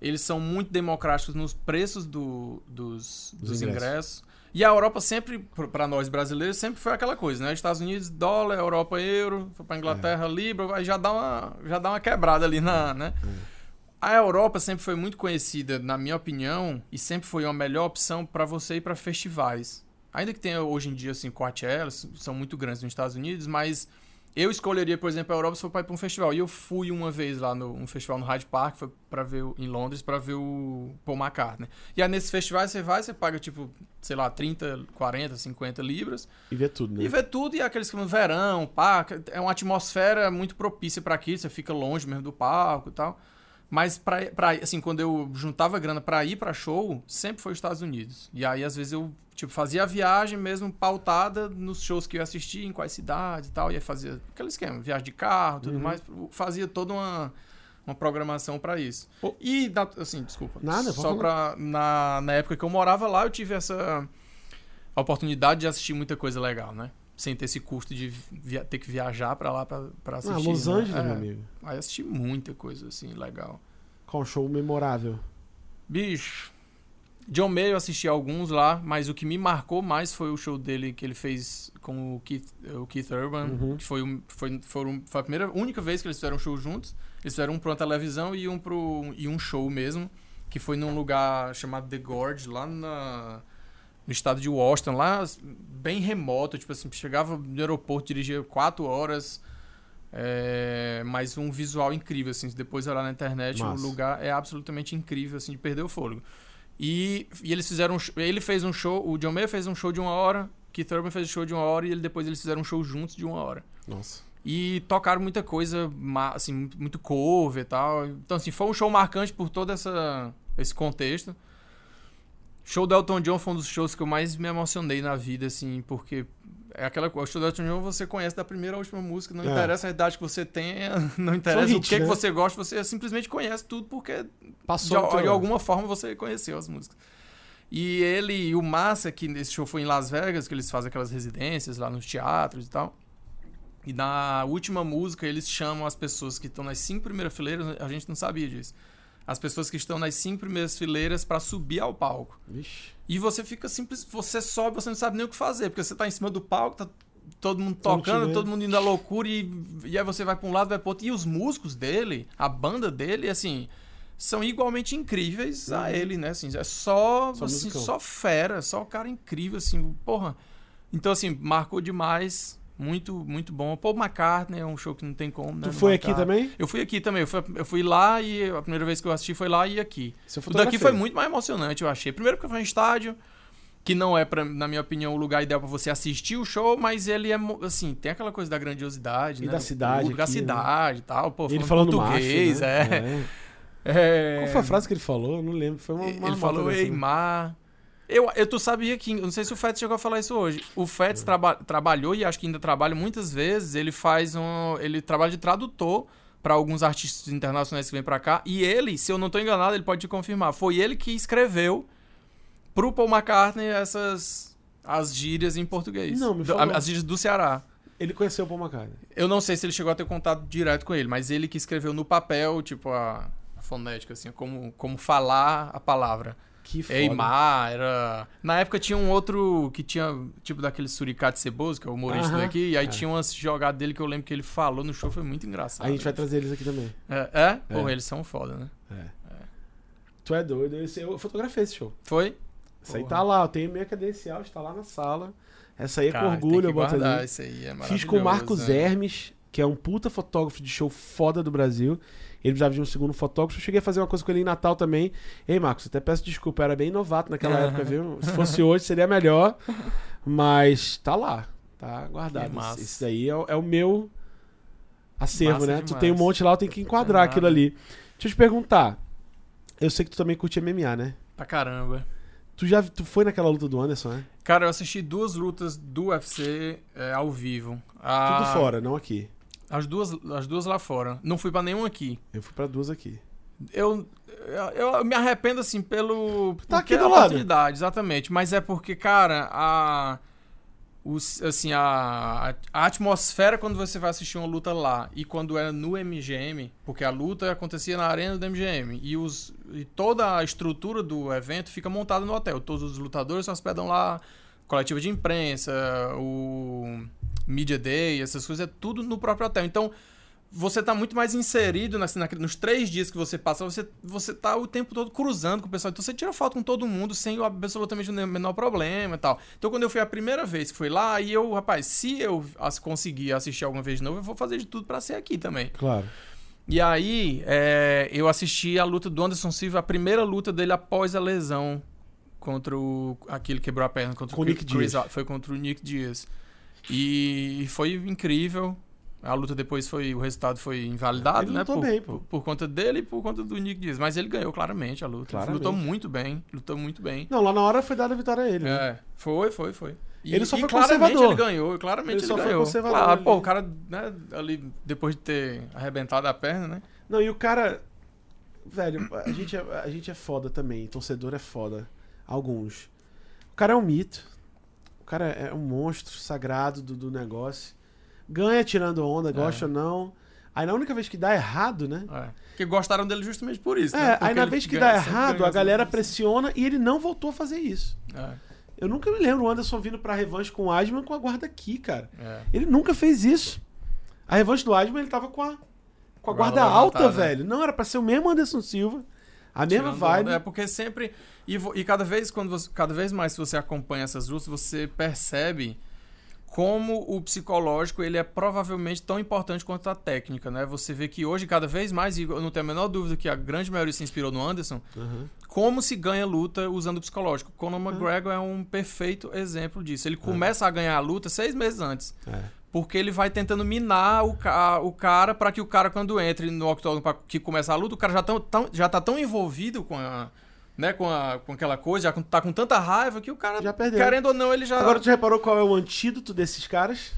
Eles são muito democráticos nos preços do, dos, dos, dos ingressos. ingressos. E a Europa sempre, para nós brasileiros, sempre foi aquela coisa, né? Estados Unidos, dólar, Europa, euro, foi para Inglaterra, é. libra, aí já dá uma, já dá uma quebrada ali na, né? É. A Europa sempre foi muito conhecida, na minha opinião, e sempre foi uma melhor opção para você ir para festivais. Ainda que tenha hoje em dia assim Coachella, são muito grandes nos Estados Unidos, mas eu escolheria, por exemplo, a Europa se for para ir para um festival. E eu fui uma vez lá no um festival no Hyde Park, foi para ver em Londres para ver o Paul McCartney. E aí nesses festivais você vai, você paga tipo, sei lá, 30, 40, 50 libras. E vê tudo, né? E vê tudo e aqueles que verão, parque, é uma atmosfera muito propícia para aquilo, você fica longe mesmo do palco e tal. Mas pra, pra, assim, quando eu juntava grana para ir para show, sempre foi os Estados Unidos. E aí às vezes eu Tipo, fazia a viagem mesmo pautada nos shows que eu assistia, em quais cidades e tal. E aí fazia aquele esquema, viagem de carro, tudo uhum. mais. Fazia toda uma, uma programação para isso. Oh. E, assim, desculpa. Nada, Só pra. Na, na época que eu morava lá, eu tive essa oportunidade de assistir muita coisa legal, né? Sem ter esse custo de ter que viajar para lá para assistir. Ah, Los né? Angeles, é, meu amigo. Aí assisti muita coisa, assim, legal. Qual show memorável? Bicho. John Mayer eu assisti alguns lá, mas o que me marcou mais foi o show dele que ele fez com o Keith, o Keith Urban, uhum. que foi, um, foi, foi, foi, a primeira, única vez que eles fizeram um show juntos. Eles fizeram um uma televisão e um, pro, e um show mesmo, que foi num lugar chamado The Gorge, lá na, no estado de Washington, lá bem remoto, tipo assim, chegava no aeroporto, dirigia quatro horas, é, mas um visual incrível, assim, depois olhar na internet, o lugar é absolutamente incrível, assim, de perder o fôlego. E, e eles fizeram. Ele fez um show, o John Mayer fez um show de uma hora, Keith Urban fez um show de uma hora e ele, depois eles fizeram um show juntos de uma hora. Nossa. E tocaram muita coisa, assim, muito cover e tal. Então, assim, foi um show marcante por todo essa, esse contexto. Show do Elton John foi um dos shows que eu mais me emocionei na vida, assim, porque é aquela coisa. O show do Elton John você conhece da primeira à última música. Não é. interessa a idade que você tenha, não interessa hit, o que, né? que você gosta, você simplesmente conhece tudo porque Passou de, de alguma forma você conheceu as músicas. E ele e o Massa, que esse show foi em Las Vegas, que eles fazem aquelas residências lá nos teatros e tal. E na última música eles chamam as pessoas que estão nas cinco primeiras fileiras, a gente não sabia disso. As pessoas que estão nas cinco primeiras fileiras para subir ao palco. Vixe. E você fica simples, você sobe, você não sabe nem o que fazer, porque você tá em cima do palco, tá todo mundo tocando, todo mundo indo à loucura e, e aí você vai para um lado, vai pro outro. E os músicos dele, a banda dele, assim, são igualmente incríveis a Uhum. ele, né? Assim, é só, Só assim, só fera, só o cara incrível, assim, porra. Então, assim, marcou demais. Muito, muito bom. Paul McCartney é um show que não tem como, né? Tu foi aqui também? Eu fui aqui também. Eu fui, eu fui lá e a primeira vez que eu assisti foi lá e aqui. O daqui foi muito mais emocionante, eu achei. Primeiro porque foi um estádio, que não é, pra, na minha opinião, o lugar ideal pra você assistir o show, mas ele é, assim, tem aquela coisa da grandiosidade, E né? da cidade público, da né? cidade e tal. Pô, Ele falando português, macho, né? é. É. É. Qual foi a frase que ele falou? Eu não lembro. Foi uma, uma Ele falou dessa, né? Eu, eu, tu sabia que, não sei se o Fetz chegou a falar isso hoje. O Hum. Fetz traba, trabalhou e acho que ainda trabalha muitas vezes. Ele faz um, ele trabalha de tradutor para alguns artistas internacionais que vêm para cá. E ele, se eu não tô enganado, ele pode te confirmar. Foi ele que escreveu pro Paul McCartney essas as gírias em português. Não, me falou. as gírias do Ceará. Ele conheceu o Paul McCartney. Eu não sei se ele chegou a ter contato direto com ele, mas ele que escreveu no papel, tipo, a, a fonética, assim, como, como falar a palavra. Que foda. Eimar, era. Na época tinha um outro que tinha, tipo, daquele suricate ceboso, que é o humorista Aham. daqui, e aí É. tinha umas jogadas dele que eu lembro que ele falou no show, foi muito engraçado. A gente vai trazer eles aqui também. É? é? Porra, É. eles são foda, né? Tu é doido. Eu fotografei esse show. Foi? Essa aí tá lá. Eu tenho minha credencial, está lá na sala. Essa aí é Cara, com orgulho, eu boto ali. Isso aí é Fiz com o Marcos né? Hermes, que é um puta fotógrafo de show foda do Brasil. Ele precisava de um segundo fotógrafo. Eu cheguei a fazer uma coisa com ele em Natal também. Ei, Marcos, até peço desculpa, eu era bem novato naquela época, viu? Se fosse hoje seria melhor. Mas tá lá, tá guardado. Esse daí é, o- é o meu acervo, Massa né? Tu demais. tem um monte lá, eu tenho que enquadrar É aquilo ali. Deixa eu te perguntar. Eu sei que tu também curte MMA, né? Pra caramba. Tu já tu foi naquela luta do Anderson, né? Cara, eu assisti duas lutas do UFC é, ao vivo. Tudo A- fora, não aqui. As duas, as duas lá fora. Não fui pra nenhuma aqui. Eu fui pra duas aqui. Eu, eu, eu me arrependo, assim, pelo. Tá aqui do é a lado. exatamente. Mas é porque, cara, a. Os, assim, a, a atmosfera quando você vai assistir uma luta lá e quando é no MGM, porque a luta acontecia na arena do MGM e, os, e toda a estrutura do evento fica montada no hotel. Todos os lutadores se hospedam lá, coletiva de imprensa, o Media Day, essas coisas, é tudo no próprio hotel. Então, você tá muito mais inserido nas- naquele- nos três dias que você passa, você, você tá o tempo todo cruzando com o pessoal. Então você tira foto com todo mundo sem absolutamente o menor problema e tal. Então quando eu fui a primeira vez que fui lá, e eu, rapaz, se eu as- conseguir assistir alguma vez de novo, eu vou fazer de tudo pra ser aqui também. Claro. E aí, é, eu assisti a luta do Anderson Silva, a primeira luta dele após a lesão contra o. Aquele quebrou a perna contra Com o Nick Chris Diaz. Al- Foi contra o Nick Diaz. E foi incrível. A luta depois foi. O resultado foi invalidado, Ele né? lutou Por, bem, pô. por, por conta dele e por conta do Nick Diaz. Mas ele ganhou claramente a luta. Claramente. Lutou muito bem. Lutou muito bem. Não, lá na hora foi dada a vitória a ele. né? É, foi, foi, foi. E, Ele só foi claramente conservador. ele ganhou, claramente Ele ele, só foi ganhou. conservador Claro, ali. pô, o cara, né, ali, depois de ter arrebentado a perna, né? Não, e o cara. Velho, a gente, é, a gente é foda também. Torcedor é foda. Alguns. O cara é um mito. O cara é um monstro sagrado do, do negócio. Ganha tirando onda, gosta É. ou não. Aí na única vez que dá errado, né? É. Que gostaram dele justamente por isso, né? É, aí Porque na vez que dá errado, a galera pressiona e ele não voltou a fazer isso. É, Eu nunca me lembro o Anderson vindo pra revanche com o Asman com a guarda aqui, cara. é. Ele nunca fez isso. A revanche do Asman, ele tava com a, com a Guarda guarda alta, levantada. velho. Não, era pra ser o mesmo Anderson Silva. A mesma Tirando vibe. É porque sempre. E, e cada vez quando você, cada vez mais se você acompanha essas lutas, você percebe como o psicológico ele é provavelmente tão importante quanto a técnica, né? Você vê que hoje cada vez mais, e eu não tenho a menor dúvida que a grande maioria se inspirou no Anderson, Aham. como se ganha luta usando o psicológico. Conor McGregor é um perfeito exemplo disso. Ele começa a ganhar a luta seis meses antes. É. Porque ele vai tentando minar o, ca o cara pra que o cara, quando entre no octógono pra que começa a luta, o cara já, tão, tão- já tá tão envolvido com a. Né, com, a, com aquela coisa, já tá com tanta raiva que o cara, Já perdeu. querendo ou não, ele já. Agora tu já reparou qual é o antídoto desses caras?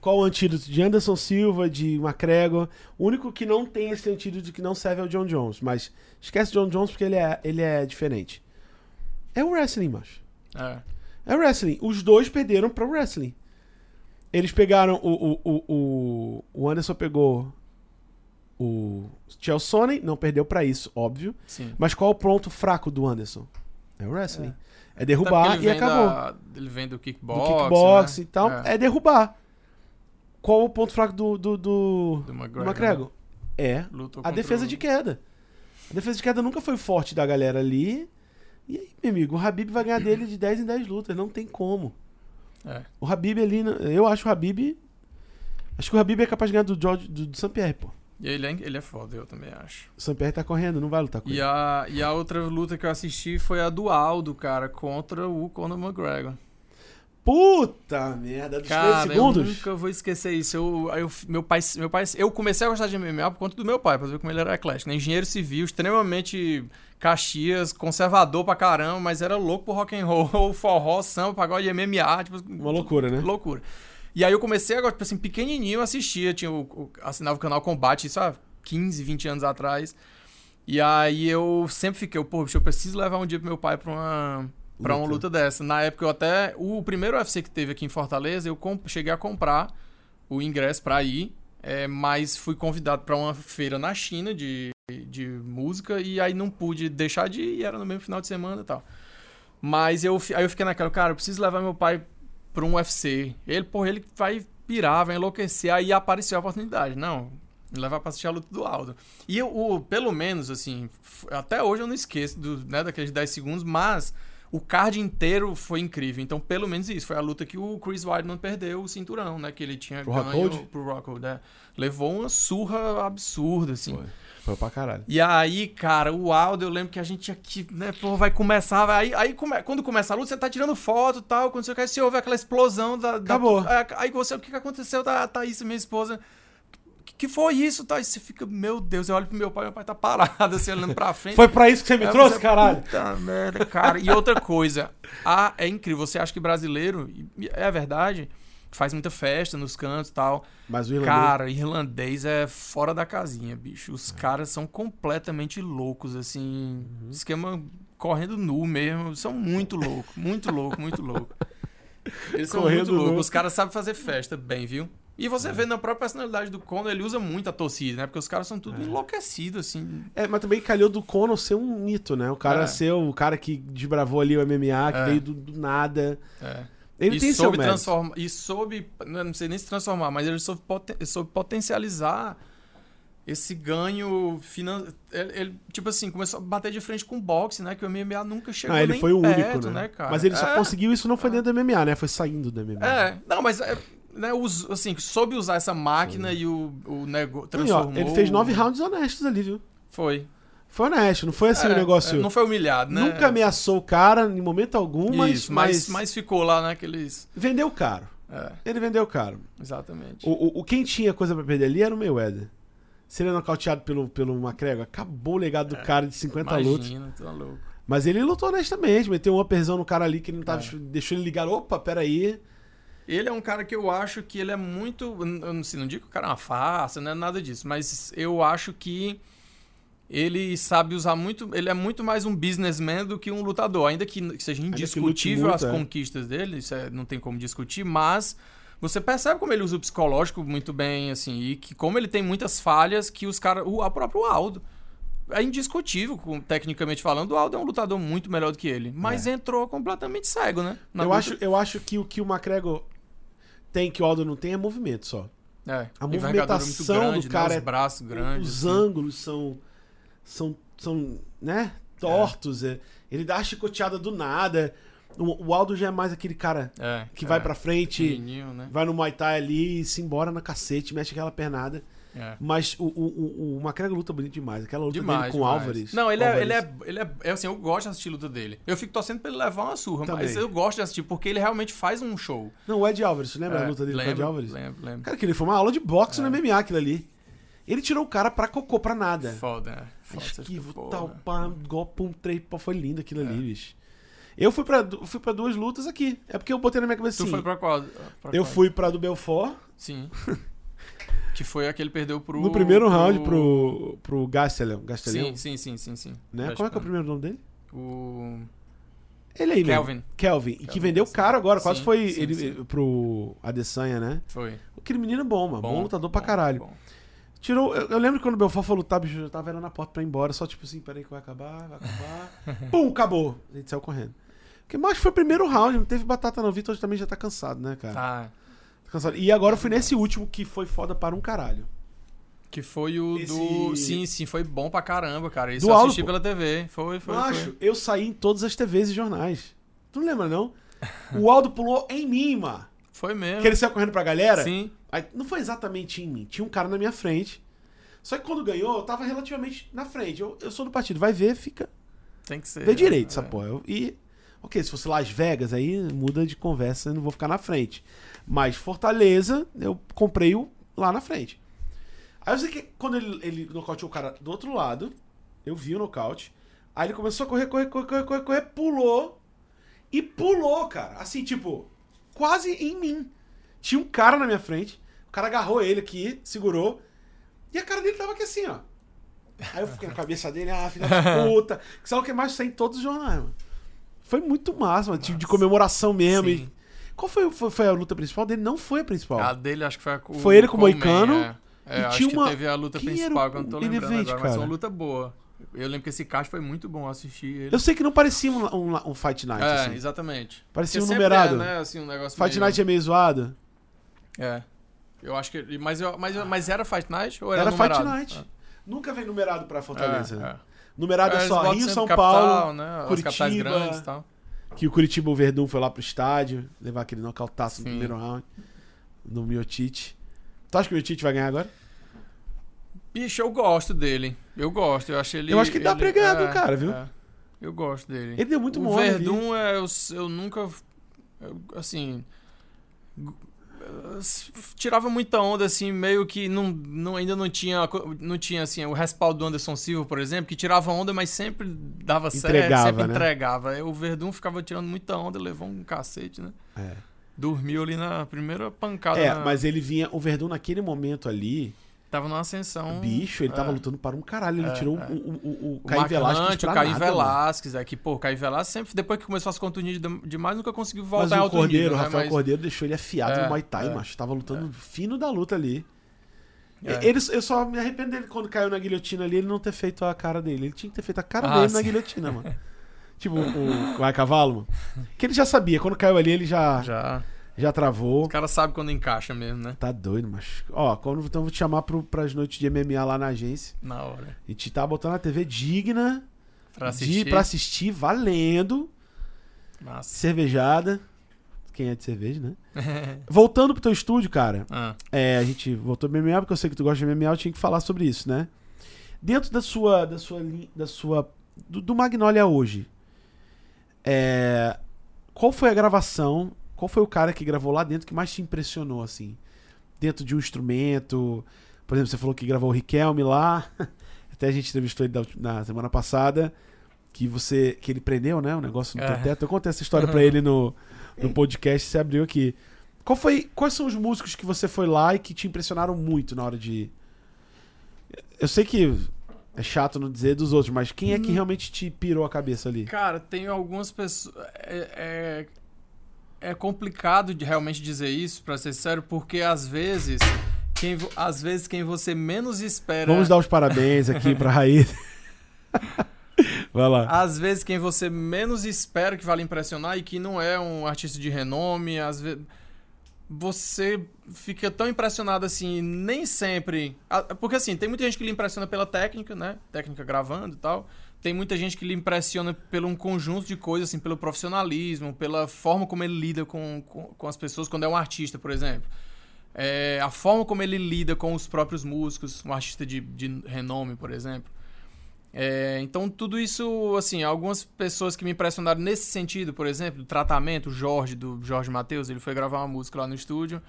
Qual o antídoto de Anderson Silva, de McGregor? O único que não tem esse antídoto que não serve é o John Jones. Mas esquece John Jones porque ele é, ele é diferente. É o wrestling, macho. É. É o wrestling. Os dois perderam para o wrestling. Eles pegaram o, o, o, o, Anderson pegou o Chelsea, não perdeu pra isso, óbvio. Sim. Mas qual é o ponto fraco do Anderson? É o wrestling. É, Até derrubar e acabou. da- ele vem do do kickbox. kickbox né? e tal, é. derrubar. Qual o ponto fraco do, do, do, Do do McGregor. McGregor? É Lutou a defesa o- de queda. A defesa de queda nunca foi forte da galera ali. E aí, meu amigo, o Habib vai ganhar dele de 10 em 10 lutas, não tem como. É. O Habib ali, eu acho o Habib. Acho que o Habib é capaz de ganhar do George, do, do Pierre, pô. E ele é, ele é foda, eu também acho. O Pierre tá correndo, não vai lutar com E ele. a, e a outra luta que eu assisti foi a do Aldo, cara, contra o Conor McGregor. Puta merda, dos 13 Cara, eu segundos. nunca vou esquecer isso. Eu, eu- meu, pai, meu pai. Eu comecei a gostar de MMA por conta do meu pai, pra ver como ele era eclético. né? Engenheiro civil, extremamente Caxias, conservador pra caramba, mas era louco por rock and roll, forró, samba, pagode MMA, tipo, Uma loucura, né? loucura. E aí eu comecei agora, tipo assim, pequenininho, eu assistia, tinha assinava o canal Combate, isso há 15, 20 anos atrás. E aí eu sempre fiquei, pô, bicho, eu preciso levar um dia pro meu pai pra uma, pra uma Luta. dessa. Na época eu até. O primeiro UFC que teve aqui em Fortaleza, eu cheguei a comprar o ingresso pra ir, é, mas fui convidado pra uma feira na China de, de música e aí não pude deixar de ir, e era no mesmo final de semana e tal. Mas eu, aí eu fiquei naquela, cara, eu preciso levar meu pai pra um UFC. Ele, porra, ele vai pirar, vai enlouquecer. Aí apareceu a oportunidade. Não, levar pra assistir a luta do Aldo. E eu, o, pelo menos, assim, até hoje eu não esqueço do, né, daqueles 10 segundos, mas o card inteiro foi incrível. Então, pelo menos isso. Foi a luta que o Chris Weidman perdeu o cinturão, né? Que ele tinha Pro ganho Rockhold? pro Rockhold. É. Levou uma surra absurda, assim. Foi. Foi pra caralho. E aí, cara, o Aldo, eu lembro que a gente aqui, né, pô, vai começar, vai, aí, aí come- quando começa a luta, você tá tirando foto e tal, quando você quer, você ouve aquela explosão da... da- Acabou. é, aí você, o que que aconteceu da Thaís, minha esposa? Que, foi isso, Thaís? Você fica, meu Deus, eu olho pro meu pai, meu pai tá parado, assim, olhando pra frente. Foi pra isso que você me trouxe, você, caralho? Puta merda, cara. E outra coisa, a, é incrível, você acha que brasileiro, e é verdade, faz muita festa nos cantos e tal, Mas o irlandês... Cara, irlandês é fora da casinha, bicho. Os caras são completamente loucos, assim. Uhum. Esquema correndo nu mesmo. São muito loucos, muito louco, muito louco. Eles são Correndo muito loucos. nu. Os caras sabem fazer festa bem, viu? E você vê na própria personalidade do Conor, ele usa muito a torcida, né? Porque os caras são tudo enlouquecidos, assim. É, mas também calhou do Conor ser um mito, né? O cara É. ser o cara que desbravou ali o MMA, que É. veio do, do nada. É. Ele e tem seu soube mérito. transformar E soube. né, Não sei nem se transformar, mas ele soube, poten- soube potencializar esse ganho financeiro. Ele, ele, tipo assim, começou a bater de frente com o boxe, né? Que o MMA nunca chegou Ah, ele nem foi o perto, único, né? cara? Mas ele só É, conseguiu isso não foi dentro do MMA, né? Foi saindo do MMA. É, não, mas. É, né, us- assim, soube usar essa máquina e o, o negócio. E, ó, Transformou. ele fez nove rounds honestos ali, viu? Foi. Foi honesto, não foi assim o É, negócio. é, não foi humilhado, né? Nunca ameaçou o cara em momento algum, mas, Isso, mas, mas, mas ficou lá naqueles. vendeu caro. É, Ele vendeu caro. exatamente. O, o, o- quem tinha coisa pra perder ali era o Mayweather. Se ele é nocauteado pelo, pelo McGregor, acabou o legado do cara de 50 lutas. Imagina, tá louco. Mas ele lutou honestamente, meteu um upperzão no cara ali que ele não tava. É. Deixou ele ligar, opa, peraí. Ele é um cara que eu acho que ele é muito. Eu não, sei, não digo que o cara é uma farsa, não é nada disso, mas eu acho que ele sabe usar muito. Ele é muito mais um businessman do que um lutador. Ainda que seja indiscutível as é. conquistas dele, isso é- não tem como discutir, mas você percebe como ele usa o psicológico muito bem, assim, e que como ele tem muitas falhas que os caras. O a próprio Aldo. É indiscutível, com- tecnicamente falando, o Aldo é um lutador muito melhor do que ele. Mas entrou completamente cego, né? Na Eu luta. acho, eu acho que o que o McGregor tem que o Aldo não tem é movimento só. É, A movimentação do cara né? é- Os braços grandes. Os assim. ângulos são. são. são, né? Tortos. é. Ele dá a chicoteada do nada. O, o Aldo já é mais aquele cara É, que é, vai pra frente, né? vai no Muay Thai ali e se embora na cacete, mexe aquela pernada. É. Mas o, o, o, o McGregor luta bonito demais. Aquela luta Demais, dele com o demais. Álvares. Não, ele é, Álvares. ele, é, ele é. é Assim, eu gosto de assistir a luta dele. Eu fico torcendo pra ele levar uma surra, mas Também. eu gosto de assistir porque ele realmente faz um show. Não, o Ed Álvares, você lembra É, a luta dele com o Ed lembro, Álvares? Lembro, lembro. Cara, que ele foi uma aula de boxe É. no MMA aquilo ali. Ele tirou o cara pra cocô, pra nada. Foda, né? Foda, Esquivo, pô, tal, pá, golpe, um três, foi lindo aquilo ali, É. bicho. Eu fui pra, fui pra duas lutas aqui. É porque eu botei na minha cabeça Tu assim. foi pra qual? pra Eu qual? fui pra do Belfort, Sim. que foi a que perdeu pro. no primeiro round pro, pro Gastelum. Gastelum, Sim, sim, sim, sim, sim. né? Qual é que é o primeiro nome dele? O. Ele aí Kelvin. mesmo. Kelvin. E que Kelvin, vendeu caro agora. Quase Sim, foi sim, ele sim. pro Adesanya, né? Foi. Aquele menino é bom, mano. Bom, lutador pra bom, caralho. bom. Tirou. Eu, eu lembro que quando o Belfort foi lutar, bicho, eu já tava virando a porta pra ir embora. Só tipo assim, peraí que vai acabar, vai acabar. Pum, acabou. A gente saiu correndo. Porque mais foi o primeiro round, não teve batata não. O Vitor também já tá cansado, né, cara? Tá. Tá cansado. E agora eu fui nesse último que foi foda para um caralho. Que foi o Esse- do. Sim, sim, foi bom pra caramba, cara. Isso Do eu assisti Aldo, pela TV. Foi, foi. Macho, foi. eu saí em todas as TVs e jornais. Tu não lembra, não? O Aldo pulou em mim, mano. Foi mesmo. Que ele saiu correndo pra galera. Sim. Aí, não foi exatamente em mim. Tinha um cara na minha frente. Só que quando ganhou, eu tava relativamente na frente. Eu, eu sou do partido. Vai ver, fica. Tem que ser. Vê direito é. essa porra. Eu- E. Ok, se fosse Las Vegas, aí muda de conversa, eu não vou ficar na frente. Mas Fortaleza, eu comprei o lá na frente. Aí eu sei que quando ele, ele nocauteou o cara do outro lado, eu vi o nocaute. Aí ele começou a correr, correr, correr, correr, correr, correr, pulou. E pulou, cara. Assim, tipo, quase em mim. Tinha um cara na minha frente. O cara agarrou ele aqui, segurou. E a cara dele tava aqui assim, ó. Aí eu fiquei na cabeça dele, ah, filha da puta. Que sabe o que mais sai em todos os jornais, mano. Foi muito massa, mano. Tipo, de comemoração mesmo. E- Sim. Qual foi, foi, foi a luta principal dele? Não foi a principal. A dele acho que foi a com Foi ele com o Man, Moicano, É, É, e acho tinha que uma- teve a luta Quem principal, que eu não tô lembrando Elevate, agora, mas foi uma luta boa. Eu lembro que esse card foi muito bom assistir ele. Eu sei que não parecia um, um, um Fight Night, é, assim. exatamente. Parecia um Porque sempre numerado. É, né, assim, um negócio Fight meio- Night é meio zoado. É. Eu acho que. Mas, eu, mas, mas era Fight Night ou era, Era, Fight numerado? Night. Nunca vem numerado pra Fortaleza. É, é. Numerado é, só Rio, São capital, Paulo, né? As Curitiba. capitais grandes e tal. Que o Curitiba o Verdun foi lá pro estádio, levar aquele nocautaço no Sim. primeiro round, no Miotite. Tu acha que o Miotite vai ganhar agora? Bicho, eu gosto dele. Eu gosto. Eu acho ele. Eu acho que dá ele- pra ganhar do é, cara, viu? é. Eu gosto dele. Ele deu muito o mole ali. Verdun, é, eu, eu nunca. eu, assim. Tirava muita onda, assim, meio que não, não, ainda não tinha, não tinha assim, o respaldo do Anderson Silva, por exemplo, que tirava onda, mas sempre dava certo, Entregava, sempre né? entregava. O Verdun ficava tirando muita onda, levou um cacete, né? É. Dormiu ali na primeira pancada. É, na- mas ele vinha. O Verdun naquele momento ali, Tava numa ascensão. bicho, ele tava é. lutando para um caralho. Ele É, tirou é. o, o, o, o O Caio Velasquez o Caio. Velasquez, é que, pô, o Caio Velasquez sempre, depois que começou a se contundir dem- demais, nunca conseguiu Mas voltar em o alto Cordeiro, nível, o né? Rafael Mas- Cordeiro deixou ele afiado É, no Muay Thai, é. macho. Tava lutando fino da luta ali. É. Ele, eu só me arrependo dele quando caiu na guilhotina ali, ele não ter feito a cara dele. Ele tinha que ter feito a cara Ah, dele na sim. guilhotina, mano. tipo, o Vai Cavalo, mano. Que ele já sabia, quando caiu ali, ele já, já. Já. travou. O cara sabe quando encaixa mesmo, né? Tá doido, mas. Ó, quando então eu vou te chamar pro, pras noites de MMA lá na agência. Na hora. A gente tá botando a TV digna Pra de assistir. pra assistir, valendo. Massa. Cervejada. Quem é de cerveja, né? Voltando pro teu estúdio, cara. Ah, É, a gente voltou pro MMA porque eu sei que tu gosta de MMA, eu tinha que falar sobre isso, né? Dentro da sua da sua da sua do, do Magnolia hoje, é, qual foi a gravação? Qual foi o cara que gravou lá dentro que mais te impressionou assim? Dentro de um instrumento, por exemplo, você falou que gravou o Riquelme lá. Até a gente entrevistou ele na semana passada que você que ele prendeu, né, o negócio no É. teu teto. Eu contei essa história pra ele no no podcast, você abriu aqui. Qual foi, quais são os músicos que você foi lá e que te impressionaram muito na hora de. Eu sei que é chato não dizer dos outros, mas quem é que realmente te pirou a cabeça ali? Cara, tem algumas pessoas. É, é, é complicado de realmente dizer isso, pra ser sério, porque às vezes. Quem, às vezes quem você menos espera. Vamos dar os parabéns aqui pra Raíssa. Vai lá. Às vezes quem você menos espera que vai lhe impressionar e que não é um artista de renome, às vezes você fica tão impressionado assim, nem sempre. Porque assim, tem muita gente que lhe impressiona pela técnica, né? Técnica gravando e tal. Tem muita gente que lhe impressiona pelo um conjunto de coisas, assim, pelo profissionalismo, pela forma como ele lida com, com, com as pessoas quando é um artista, por exemplo. É, a forma como ele lida com os próprios músicos, um artista de, de renome, por exemplo. É, então, tudo isso, assim, algumas pessoas que me impressionaram nesse sentido, por exemplo, do tratamento, o Jorge, do Jorge Matheus, ele foi gravar uma música lá no estúdio.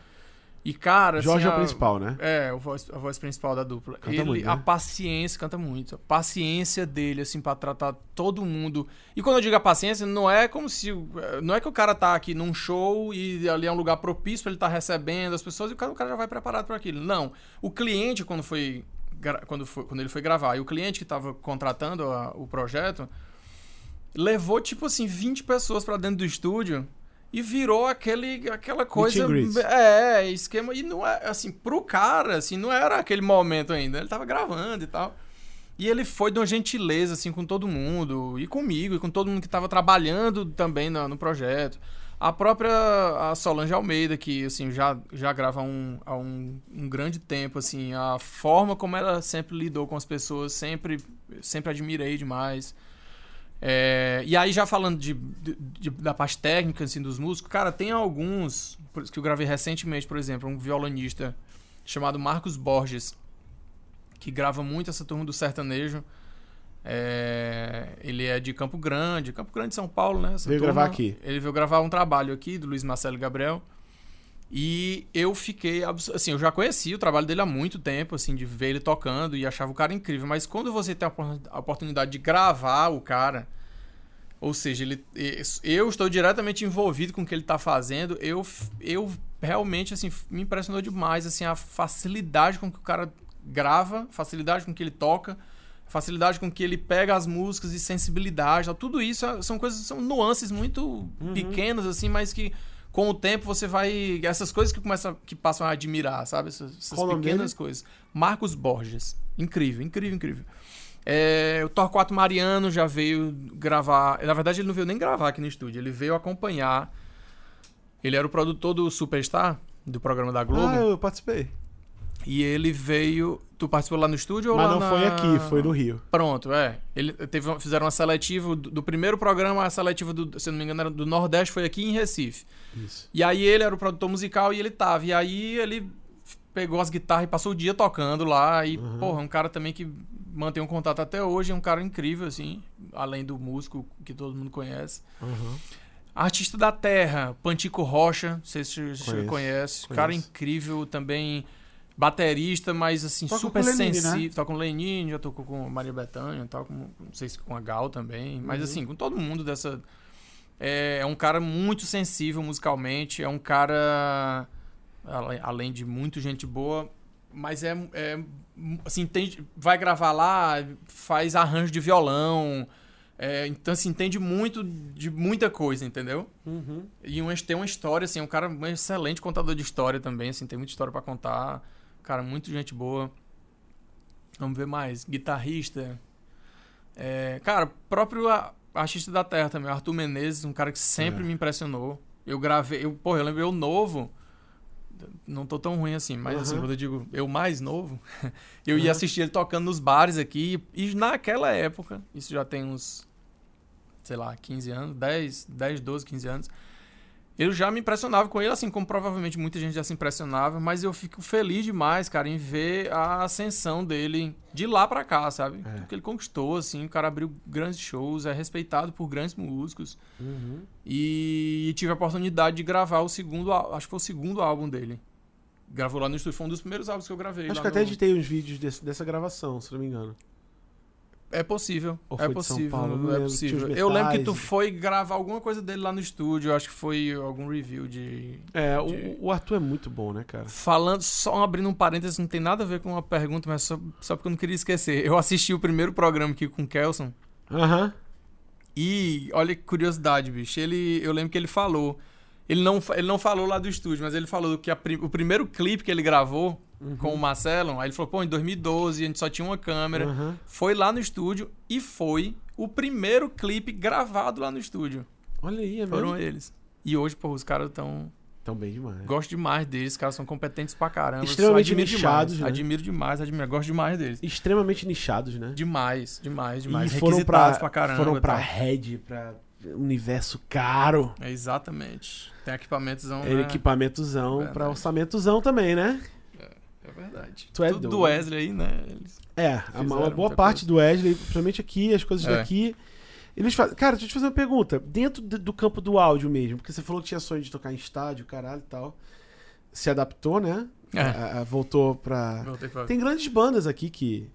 E, cara. Jorge assim, é o a- principal, né? É, o voz, a voz principal da dupla. Canta ele, muito, né? A paciência, canta muito. A paciência dele, assim, pra tratar todo mundo. E quando eu digo a paciência, não é como se. o- Não é que o cara tá aqui num show e ali é um lugar propício pra ele estar recebendo as pessoas e o cara, o cara já vai preparado para aquilo. Não. O cliente, quando foi. Quando, foi, quando ele foi gravar, e o cliente que estava contratando a- o projeto, levou, tipo assim, 20 pessoas pra dentro do estúdio e virou aquele, aquela coisa. É, esquema. E não é, assim, pro cara, assim, não era aquele momento ainda. Ele tava gravando e tal. E ele foi de uma gentileza, assim, com todo mundo, e comigo, e com todo mundo que tava trabalhando também no, no projeto. A própria a Solange Almeida, que, assim, já, já grava há um, há um, um grande tempo, assim, a forma como ela sempre lidou com as pessoas, sempre, sempre admirei demais. É, e aí, já falando de, de- da parte técnica, assim, dos músicos, cara, tem alguns, que eu gravei recentemente, por exemplo, um violonista chamado Marcos Borges, que grava muito essa turma do sertanejo. É, ele é de Campo Grande, Campo Grande, São Paulo, né? Essa Veio turma. gravar aqui. Ele veio gravar um trabalho aqui do Luiz Marcelo Gabriel. E eu fiquei, assim, eu já conhecia o trabalho dele há muito tempo, assim, de ver ele tocando e achava o cara incrível. Mas quando você tem a opor- a oportunidade de gravar o cara, ou seja, ele, eu estou diretamente envolvido com o que ele está fazendo, eu, eu realmente, assim, me impressionou demais, assim, a facilidade com que o cara grava, facilidade com que ele toca, facilidade com que ele pega as músicas e sensibilidade, tudo isso é- são coisas, são nuances muito pequenas, assim, mas que com o tempo você vai. Essas coisas que começam, que passam a admirar, sabe? Essas, essas pequenas coisas. Marcos Borges. Incrível, incrível, incrível. É, o Torquato Mariano já veio gravar. Na verdade, ele não veio nem gravar aqui no estúdio, ele veio acompanhar. Ele era o produtor do Superstar, do programa da Globo. Ah, eu participei. E ele veio. Tu participou lá no estúdio ou Mas não na- foi aqui, foi no Rio. Pronto, é. Ele teve, fizeram uma seletiva do, do primeiro programa, a seletiva do, se não me engano, era do Nordeste, foi aqui em Recife. Isso. E aí ele era o produtor musical e ele tava. E aí ele pegou as guitarras e passou o dia tocando lá. E, Uhum. porra, é um cara também que mantém um contato até hoje, é um cara incrível, assim, além do músico que todo mundo conhece. Aham. Artista da Terra, Pantico Rocha, não sei se você Conheço, conhece. Cara conheço. incrível também. Baterista, mas assim, Toca super Lenine, sensível. né? Toca com o Lenine, já tocou com a Maria Bethânia tal, com, não sei se com a Gal também. Mas Uhum. assim, com todo mundo dessa. É, é um cara muito sensível musicalmente, é um cara. Além de muito gente boa, mas é. é assim, tem, vai gravar lá, faz arranjo de violão. é, então, assim, entende muito de muita coisa, entendeu? Uhum. E um, tem uma história, assim, um cara um excelente contador de história também, assim, tem muita história pra contar. Cara, muito gente boa. Vamos ver mais. Guitarrista. É, cara, próprio artista da Terra também, Arthur Menezes, um cara que sempre É. me impressionou. Eu gravei, eu, porra, eu lembro eu novo. Não tô tão ruim assim, mas assim, Aham. quando eu digo eu mais novo, eu ia Aham. assistir ele tocando nos bares aqui. E naquela época, isso já tem uns, sei lá, 15 anos, 10, 10 12, 15 anos. Eu já me impressionava com ele, assim como provavelmente muita gente já se impressionava, mas eu fico feliz demais, cara, em ver a ascensão dele de lá pra cá, sabe? É. Tudo que ele conquistou, assim, o cara abriu grandes shows, é respeitado por grandes músicos. Uhum. E tive a oportunidade de gravar o segundo, acho que foi o segundo álbum dele. Gravou lá no estúdio, foi um dos primeiros álbuns que eu gravei. Acho que até no- editei uns vídeos desse- dessa gravação, se não me engano. É possível. Ou é possível. Paulo? É possível. os Eu lembro que tu foi gravar alguma coisa dele lá no estúdio. Acho que foi algum review de. É, De- o, Arthur é muito bom, né, cara? Falando, só abrindo um parênteses, não tem nada a ver com uma pergunta, mas só, só porque eu não queria esquecer. Eu assisti o primeiro programa aqui com o Kelson. Aham. E olha que curiosidade, bicho. Ele, eu lembro que ele falou. Ele não, ele não falou lá do estúdio, mas ele falou que a o primeiro clipe que ele gravou Uhum. com o Marcelo, aí ele falou, pô, em 2012 a gente só tinha uma câmera. Aham. Foi lá no estúdio e foi o primeiro clipe gravado lá no estúdio. Olha aí, é Foram mesmo. eles. E hoje, pô, os caras tão. Tão bem demais. Gosto demais deles, os caras são competentes pra caramba. Extremamente nichados, demais. né? Admiro demais, admiro. Gosto demais deles. Extremamente nichados, né? Demais, demais, demais. E foram pra, pra caramba. foram pra tal. Red, pra universo caro. É, exatamente. Tem equipamentos. É Né? equipamentozão Verdade. pra orçamentozão também, né? Verdade. Tu é Tudo do. Wesley aí, né? Eles- É, uma boa parte do Wesley, principalmente aqui, as coisas É. daqui. Eles fazem. Cara, deixa eu te fazer uma pergunta. Dentro do, campo do áudio mesmo, porque você falou que tinha sonho de tocar em estádio, caralho e tal. Se adaptou, né? É. A- a- voltou pra. Pra... Tem grandes bandas aqui que.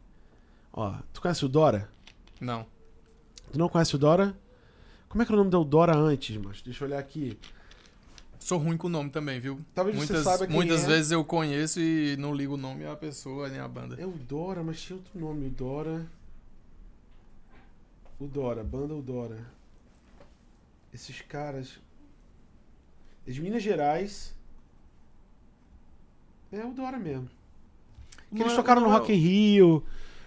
Ó, tu conhece o Dora? Não. Tu não conhece o Dora? Como é que era o nome do Dora antes, mas Deixa eu olhar aqui. Sou ruim com o nome também, viu? Talvez muitas você saiba quem muitas é. vezes eu conheço e não ligo o nome à pessoa nem à banda. É o Dora, mas tinha outro nome, o Dora. O Dora, banda o Dora. Esses caras. É de Minas Gerais. É o Dora mesmo. Que eles tocaram no Rock in Rio.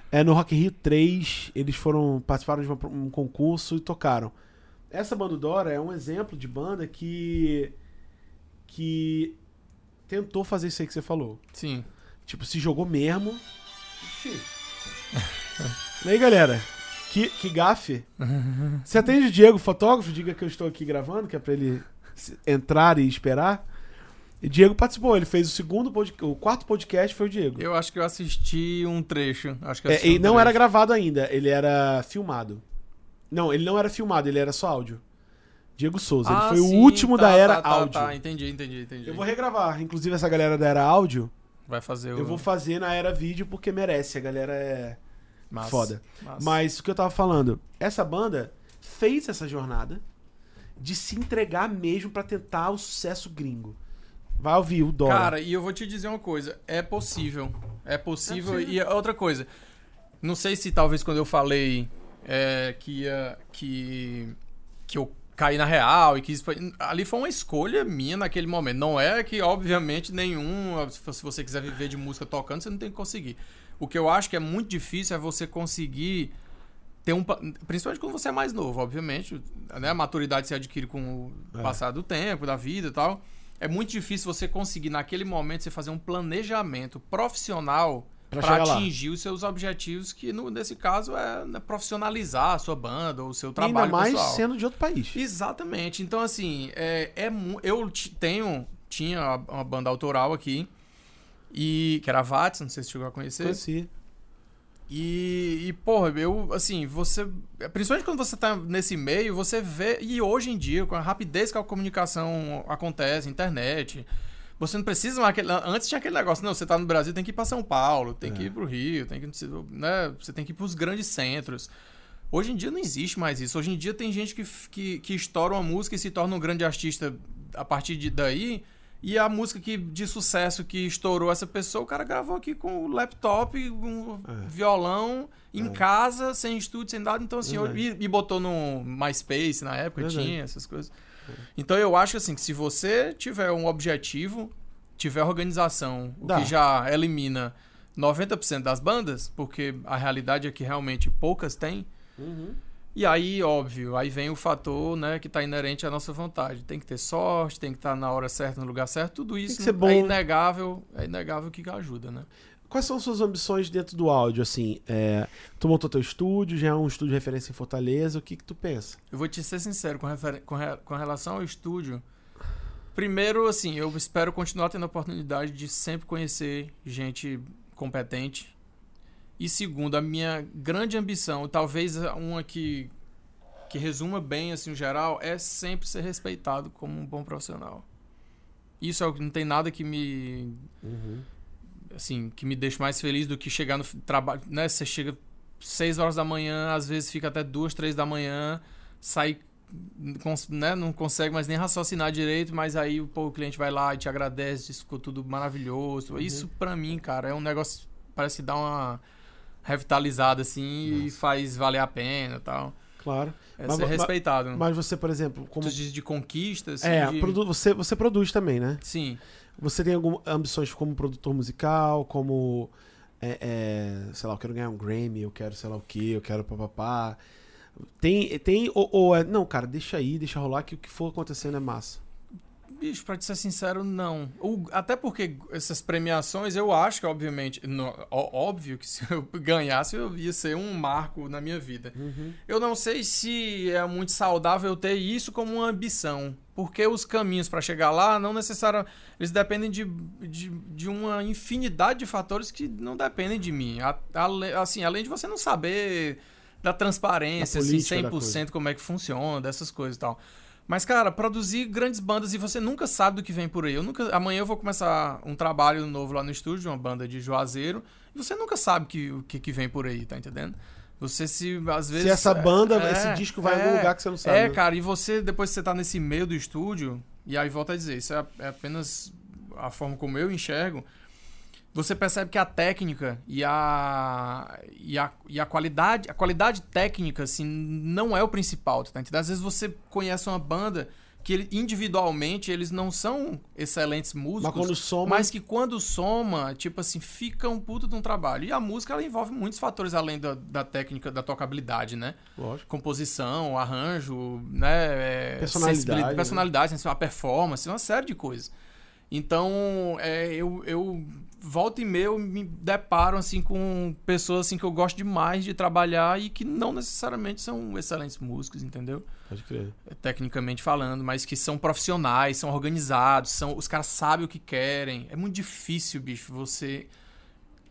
É, no Rock in Rio 3, eles foram participaram de um concurso e tocaram. Essa banda Dora é um exemplo de banda que que tentou fazer isso aí que você falou. Sim. Tipo, se jogou mesmo. Ixi. e aí, galera? Que, que gafe. Você atende o Diego, fotógrafo? Diga que eu estou aqui gravando, que é pra ele entrar e esperar. E Diego participou, ele fez o segundo podcast, o quarto podcast foi o Diego. Eu acho que eu assisti um trecho. Acho que É, assisti e um não trecho. era gravado ainda, ele era filmado. Não, ele não era filmado, ele era só áudio. Diego Souza, Ah, ele foi sim, o último tá, da era tá, tá, áudio. Tá, entendi, entendi, entendi. Eu vou regravar, inclusive essa galera da era áudio, Vai fazer o. eu vou fazer na era vídeo porque merece, a galera é Massa, foda. massa. Mas o que eu tava falando, essa banda fez essa jornada de se entregar mesmo pra tentar o sucesso gringo. Vai ouvir o Dora. Cara, e eu vou te dizer uma coisa: é possível. É possível. É possível. E outra coisa, não sei se talvez quando eu falei é, que ia. Que, que eu caí na real e foi, ali foi uma escolha minha naquele momento. Não é que, obviamente, nenhum. Se você quiser viver de música tocando, você não tem que conseguir. O que eu acho que é muito difícil é você conseguir ter um. pa- Principalmente quando você é mais novo, obviamente. Né? A maturidade se adquire com o É. passar do tempo, da vida e tal. É muito difícil você conseguir, naquele momento, você fazer um planejamento profissional para atingir os seus objetivos, que no, nesse caso é né, profissionalizar a sua banda ou o seu E trabalho ainda mais pessoal. sendo de outro país. Exatamente. Então, assim, é, é eu tenho, tinha uma banda autoral aqui, e que era a Vats, não sei se chegou a conhecer. Conheci. E, e, porra, eu, assim, você. Principalmente quando você tá nesse meio, você vê. E hoje em dia, com a rapidez que a comunicação acontece, internet. Você não precisa mais. Aquele, antes tinha aquele negócio, não, você tá no Brasil, tem que ir pra São Paulo, tem que É. ir pro Rio, tem que. Né, você tem que ir pros grandes centros. Hoje em dia não existe mais isso. Hoje em dia tem gente que, que, que estoura uma música e se torna um grande artista a partir de daí. E a música que, de sucesso que estourou essa pessoa, o cara gravou aqui com o laptop, um É. violão, em É. casa, sem estúdio, sem nada. Então, assim, e, e botou no MySpace na época, tinha essas coisas. Então eu acho assim, que se você tiver um objetivo, tiver organização, o Dá. que já elimina 90% das bandas, porque a realidade é que realmente poucas têm. E aí, óbvio, aí vem o fator, né, que tá inerente à nossa vontade. Tem que ter sorte, tem que estar na hora certa, no lugar certo. Tudo isso é inegável, é inegável que ajuda, né? Quais são suas ambições dentro do áudio, assim? É, tu montou teu estúdio, já é um estúdio de referência em Fortaleza, o que que tu pensa? Eu vou te ser sincero com, com, re- com relação ao estúdio. Primeiro, assim, eu espero continuar tendo a oportunidade de sempre conhecer gente competente. E segundo, a minha grande ambição, talvez uma que, que resuma bem, assim, o geral, é sempre ser respeitado como um bom profissional. Isso é o que não tem nada que me assim, que me deixa mais feliz do que chegar no trabalho, né? Você chega 6 horas da manhã, às vezes fica até 2, 3 da manhã, sai, cons- né? Não consegue mais nem raciocinar direito, mas aí pô, o cliente vai lá e te agradece, diz ficou tudo maravilhoso. Isso pra mim, cara, é um negócio parece que dá uma revitalizada assim e faz valer a pena, tal. Claro. É Mas- ser mas- respeitado. Mas você, por exemplo, como. Tu diz de conquistas, assim, É, de... produ- você, você produz também, né? Sim. Você tem algumas ambições como produtor musical, como. é, é, sei lá, eu quero ganhar um Grammy, eu quero sei lá o que, eu quero papapá. Tem. tem ou, ou é. Não, cara, deixa aí, deixa rolar que o que for acontecendo é massa. Bicho, pra te ser sincero, não. O- até porque essas premiações, eu acho que, obviamente, no- ó- óbvio que se eu ganhasse, eu ia ser um marco na minha vida. Eu não sei se é muito saudável eu ter isso como uma ambição. Porque os caminhos pra chegar lá não necessariamente. Eles dependem de, de, de uma infinidade de fatores que não dependem de mim. A- ale- assim, além de você não saber da transparência, assim, política da 100% como é que funciona, dessas coisas e tal. Mas, cara, produzir grandes bandas e você nunca sabe do que vem por aí. Eu nunca, amanhã eu vou começar um trabalho novo lá no estúdio, uma banda de Juazeiro, e você nunca sabe que, o que, que vem por aí, tá entendendo? Você se, às vezes... Se essa banda, é, esse disco vai em é, algum lugar que você não sabe. É, né? cara, e você, depois que você tá nesse meio do estúdio, e aí volta a dizer, isso é, é apenas a forma como eu enxergo, você percebe que a técnica e a, e a, e a qualidade a qualidade técnica assim não é o principal tá entendendo? às vezes você conhece uma banda que individualmente eles não são excelentes músicos Mas soma. mas que quando soma, tipo assim, fica um puto de um trabalho. E a música, ela envolve muitos fatores além da, da técnica, da tocabilidade, né? Lógico. Composição, arranjo, né? é, Personalidade, sensibilidade- né? personalidade, assim, a performance, uma série de coisas. Então, é, eu, eu volta e meia eu me deparo assim com pessoas assim que eu gosto demais de trabalhar e que não necessariamente são excelentes músicos, entendeu? Pode crer. tecnicamente falando, mas que são profissionais, são organizados, são os caras sabem o que querem. É muito difícil, bicho, você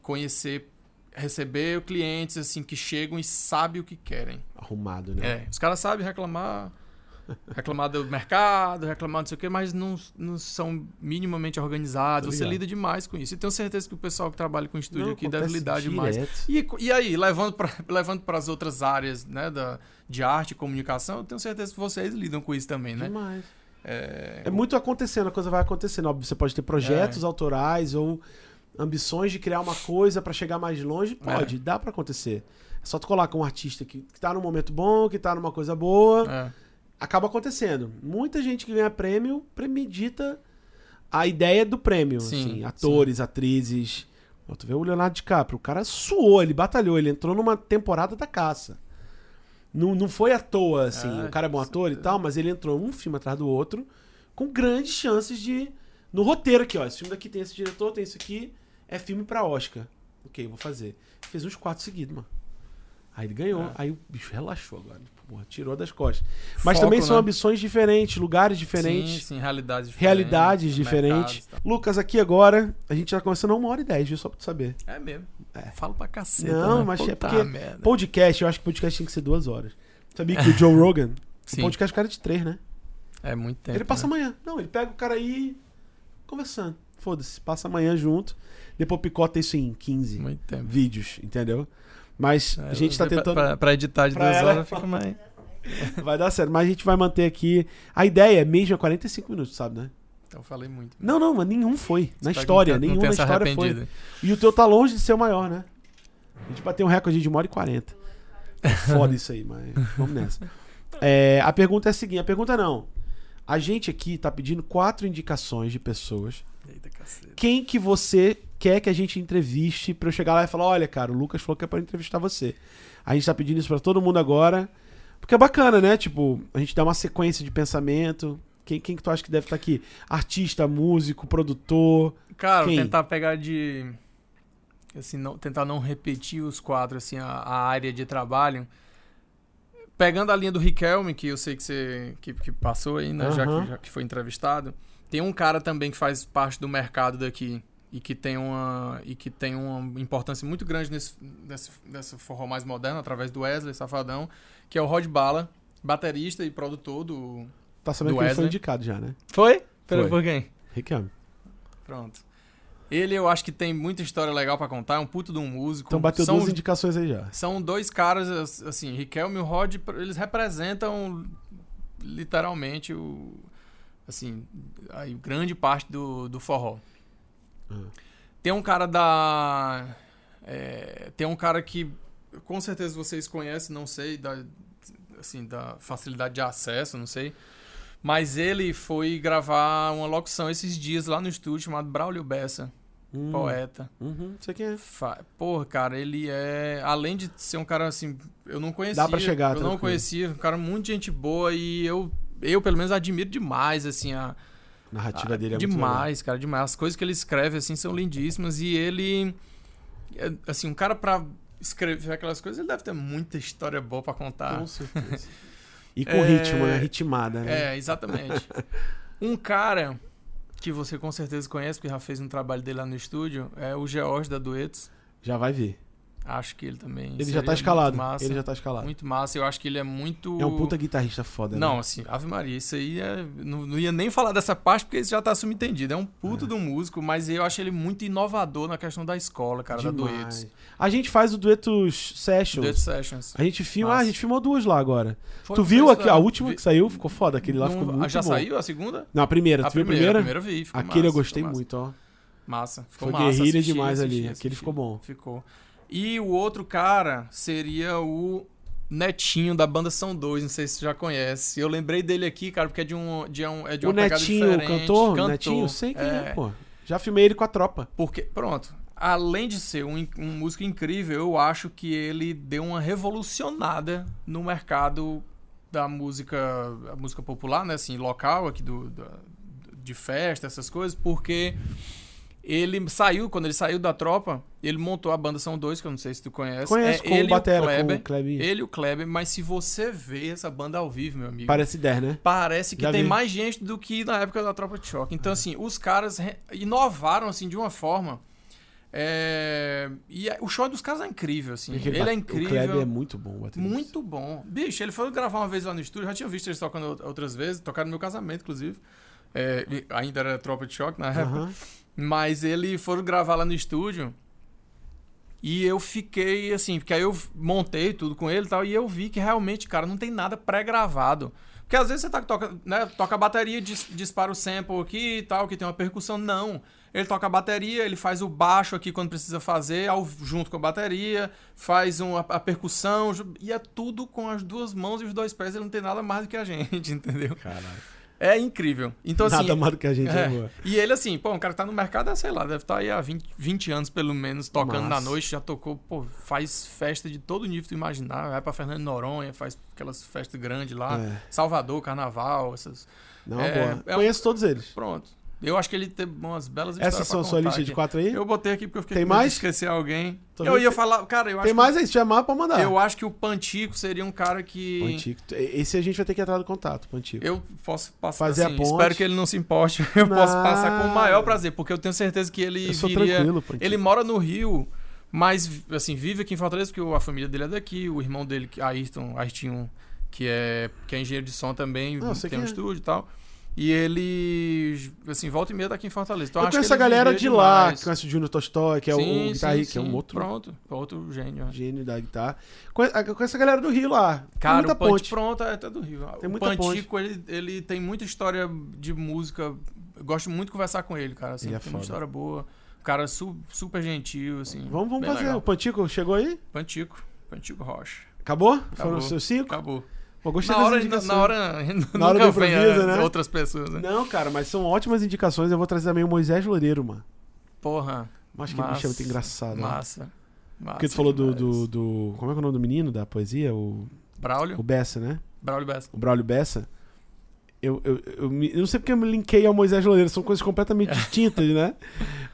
conhecer, receber clientes assim que chegam e sabem o que querem. Arrumado, né? É, os caras sabem reclamar, reclamar do mercado, reclamar não sei o quê, mas não, não são minimamente organizados. Você lida demais com isso. E tenho certeza que o pessoal que trabalha com estúdio Não, aqui deve lidar demais. direto. E, e aí, levando para levando as outras áreas né, da, de arte e comunicação, eu tenho certeza que vocês lidam com isso também, né? Demais. É, É muito acontecendo, a coisa vai acontecendo. Óbvio, você pode ter projetos É. autorais ou ambições de criar uma coisa pra chegar mais É. longe. Pode, dá pra acontecer. É só tu colocar um artista que, que tá num momento bom, que tá numa coisa boa. é, Acaba acontecendo. Muita gente que ganha prêmio premedita a ideia do prêmio. Sim, assim, atores, atrizes. Ó, Tu vê o Leonardo DiCaprio, o cara suou, ele batalhou, ele entrou numa temporada da caça. Não, não foi à toa, assim. É, o cara é bom ator e tal, mas ele entrou um filme atrás do outro, com grandes chances de. No roteiro aqui, ó. Esse filme daqui tem esse diretor, tem isso aqui. É filme pra Oscar. Ok, vou fazer. Fez uns quatro seguidos, mano. Aí ele ganhou. É. Aí o bicho relaxou agora. Porra, tirou das costas. Mas Foco, também são né? ambições diferentes, lugares diferentes, Sim, sim, realidades diferentes. realidades diferentes. mercados, tá. Lucas, aqui agora, a gente já começando a uma hora e dez, viu? Só pra tu saber. É mesmo. É. Falo pra caceta. Não, né? mas é porque. Podcast, eu acho que podcast tem que ser duas horas. Sabia que o Joe Rogan, o podcast é cara de três, né? é muito tempo. ele passa né? amanhã. Não, ele pega o cara aí conversando. Foda-se, passa amanhã junto. Depois picota isso em 15 Muito tempo. vídeos, entendeu? Mas É, a gente tá pra- tentando. Pra, pra editar de Pra duas ela- horas fica mais. Vai dar certo. Mas a gente vai manter aqui. A ideia é mesmo é 45 minutos, sabe, né? Então eu falei muito. Não, não, mas nenhum foi. Na que história, nenhum na história foi. E o teu tá longe de ser o maior, né? A gente bateu um recorde de 1 hora e 40. É foda isso aí, mas vamos nessa. É, a pergunta é a seguinte: a pergunta não. A gente aqui tá pedindo quatro indicações de pessoas. Eita caceta. Quem que você quer que a gente entreviste pra eu chegar lá e falar: olha, cara, o Lucas falou que é pra entrevistar você. A gente tá pedindo isso pra todo mundo agora. Porque é bacana, né? Tipo, a gente dá uma sequência de pensamento. Quem, quem que tu acha que deve estar aqui? Artista, músico, produtor. Cara, Quem? tentar pegar de. Assim, não, tentar não repetir os quadros, assim, a, a área de trabalho. Pegando a linha do Riquelme, que eu sei que você que, que passou aí, né? Já, Aham. que, já que foi entrevistado. Tem um cara também que faz parte do mercado daqui e que tem uma, e que tem uma importância muito grande nesse, nesse, nesse forró mais moderno, através do Wesley Safadão, que é o Rod Bala, baterista e produtor do. Tá sabendo Do que ele foi indicado já, né? Foi? Pera, Por quem? Riquelme. Pronto. Ele eu acho que tem muita história legal pra contar, é um puto de um músico. Então bateu são, duas indicações aí já. são dois caras, assim, Riquelme e o Rod, eles representam literalmente o. Assim, a grande parte do, do forró. Tem um cara da. é, tem um cara que com certeza vocês conhecem, não sei, da, assim, da facilidade de acesso, não sei. Mas ele foi gravar uma locução esses dias lá no estúdio chamado Braulio Bessa, Hum. poeta. Uhum, não sei quem é. Fa- Porra, cara, ele é. Além de ser um cara assim. Eu não conhecia. Dá pra chegar, Eu não tranquilo. conhecia. Um cara muito gente boa e eu, eu pelo menos, admiro demais, assim, a. A narrativa a- dele é muito Demais, cara, demais. As coisas que ele escreve, assim, são lindíssimas e ele. é, Assim, um cara pra escrever aquelas coisas, ele deve ter muita história boa pra legal. contar. Com certeza. E com É, ritmo, né? Ritmada, né? É, exatamente. um cara que você com certeza conhece, porque já fez um trabalho dele lá no estúdio, é o George da Duetos. Já vai ver. Acho que ele também. Ele já tá escalado. Ele já tá escalado. Muito massa. Eu acho que ele é muito. É um puta guitarrista foda, Não, né? assim, Ave Maria, isso aí é. Não, não ia nem falar dessa parte porque isso já tá subentendido. É um puto de um músico, mas eu acho ele muito inovador na questão da escola, cara, da Duetos. Demais. A gente faz o Duetos Sessions. Duetos Sessions. A gente filma, ah, a gente filmou duas lá agora. Foi- tu viu aqui, a última vi- que saiu? Ficou foda. Aquele lá não- ficou ah, muito Já bom. saiu a segunda? Não, a primeira. a tu viu a primeira, primeira? a primeira eu vi. ficou Aquele eu massa, gostei ficou massa. muito, ó. Massa. Ficou Foi massa. guerrilha assisti, demais assisti, ali. assisti. Aquele ficou bom. Ficou. E o outro cara seria o Netinho da banda São Dois, não sei se você já conhece. Eu lembrei dele aqui, cara, porque é de um de um é de O uma pegada Netinho, o diferente. cantor? Cantor. Netinho, sei quem é, É. pô. Já filmei ele com a tropa. Porque, pronto, além de ser um, um músico incrível, eu acho que ele deu uma revolucionada no mercado da música, música popular, né, assim, local aqui do, da- de festa, essas coisas, porque ele saiu, quando ele saiu da tropa, ele montou a banda São Dois, que eu não sei se tu conhece. Conheço é com ele o Batera, e o Kleber, com o Klebinho. ele e o Kleber, mas se você vê essa banda ao vivo, meu amigo, Parece 10, né? Parece que Já tem vi. mais gente do que na época da Tropa de Choque. Então, assim, os caras inovaram, assim, de uma forma... é, E é- o show dos caras é incrível, assim. Aquele Ele é incrível. O Kleber é muito bom, baterista. Muito bom. Bicho, ele foi gravar uma vez lá no estúdio. Já tinha visto eles tocando out- outras vezes. Tocaram no meu casamento, inclusive. É, ainda era Tropa de Choque na época. Aham. Mas ele foram gravar lá no estúdio. E eu fiquei assim, porque aí eu montei tudo com ele e tal, e eu vi que realmente, cara, não tem nada pré-gravado. Porque às vezes você tá, toca, né, toca a bateria, dis- dispara o sample aqui e tal, que tem uma percussão. Não. Ele toca a bateria, ele faz o baixo aqui quando precisa fazer, ao, junto com a bateria, faz um, a, a percussão, e é tudo com as duas mãos e os dois pés. Ele não tem nada mais do que a gente, entendeu? Caralho. É incrível. Então, assim, Nada mais do que a gente, é. boa. E ele, assim, pô, um cara que tá no mercado, sei lá, deve estar aí há 20, 20 anos pelo menos, tocando Massa. na noite, já tocou, pô, faz festa de todo nível que tu imaginar. Vai pra Fernando Noronha, faz aquelas festas grandes lá, É. Salvador, Carnaval, essas. Não, É, boa. é um- Conheço todos eles. Pronto. Eu acho que ele teve umas belas histórias Essas pra são sua lista de aqui. quatro aí? Eu botei aqui porque eu fiquei Tem mais? de esquecer alguém. Tô eu ia que- falar, cara, eu acho Tem que- mais aí? Se chamar, pode mandar. Eu acho que o Pantico seria um cara que. O Antigo. Esse a gente vai ter que entrar no contato, o Antigo. Eu posso passar Fazer a assim, ponte. Espero que ele não se importe. Eu posso Não. passar com o maior prazer, porque eu tenho certeza que ele Eu sou viria. tranquilo, Pantico. Ele mora no Rio, mas assim, vive aqui em Fortaleza, porque a família dele é daqui, o irmão dele, que- Ayrton, Ayrton, que é, que é engenheiro de som também, sei tem um é. estúdio e tal. E ele, assim, volta e meia tá aqui em Fortaleza. Então, eu acho conheço que a ele galera de lá, demais. que conhece o Júnior Tolstói, que é o- Sim, o guitarrista, sim, que é um outro Pronto, outro gênio. é. gênio da guitarra. Conhe- Eu conheço a galera do Rio lá. Tem Cara, muita o Pantico, ponte. pronto, é até do Rio. Tem o muita Pantico, ele, ele tem muita história de música. Eu gosto muito de conversar com ele, cara. Assim, Ele é tem foda. muita história boa. O cara su- super gentil, assim. Vamos, vamos fazer. legal. O Pantico chegou aí? Pantico. Pantico Rocha. Acabou? Foram Acabou. os seus cinco? Acabou. Gostei Na hora, na, indicações. na hora, Na hora do vem improviso, né? outras pessoas, né? Não, cara, mas são ótimas indicações. Eu vou trazer também o Moisés Loureiro, mano. Porra. Acho que bicho é muito engraçado. né? Massa. Massa Porque tu falou do, do, do- Como é que é o nome do menino da poesia? O, Braulio? o Bessa, né? Braulio Bessa. O Braulio Bessa. Eu, eu, eu, me- eu não sei porque eu me linkei ao Moisés Loureiro, são coisas completamente distintas, né?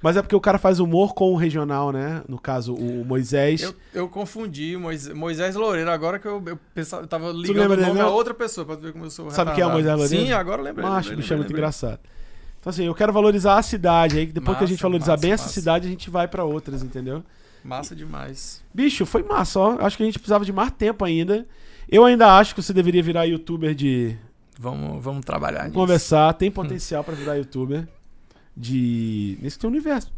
Mas é porque o cara faz humor com o regional, né? No caso, o Moisés. Eu, eu confundi Moisés, Moisés Loureiro, agora que eu, eu, pensava, eu tava ligando lembra o dele, nome a outra pessoa, pra tu ver como eu sou Sabe quem é o. Moisés Loureiro? Sim, agora eu lembrei. Macho, bicho é muito engraçado. Então, assim, eu quero valorizar a cidade. Aí depois que a gente Massa, valorizar massa, bem essa massa. cidade, a gente vai pra outras, entendeu? Massa demais. Bicho, foi massa, ó. Acho que a gente precisava de mais tempo ainda. Eu ainda acho que você deveria virar youtuber de Vamos, vamos trabalhar nisso. conversar. Tem potencial pra virar youtuber de. nesse teu universo.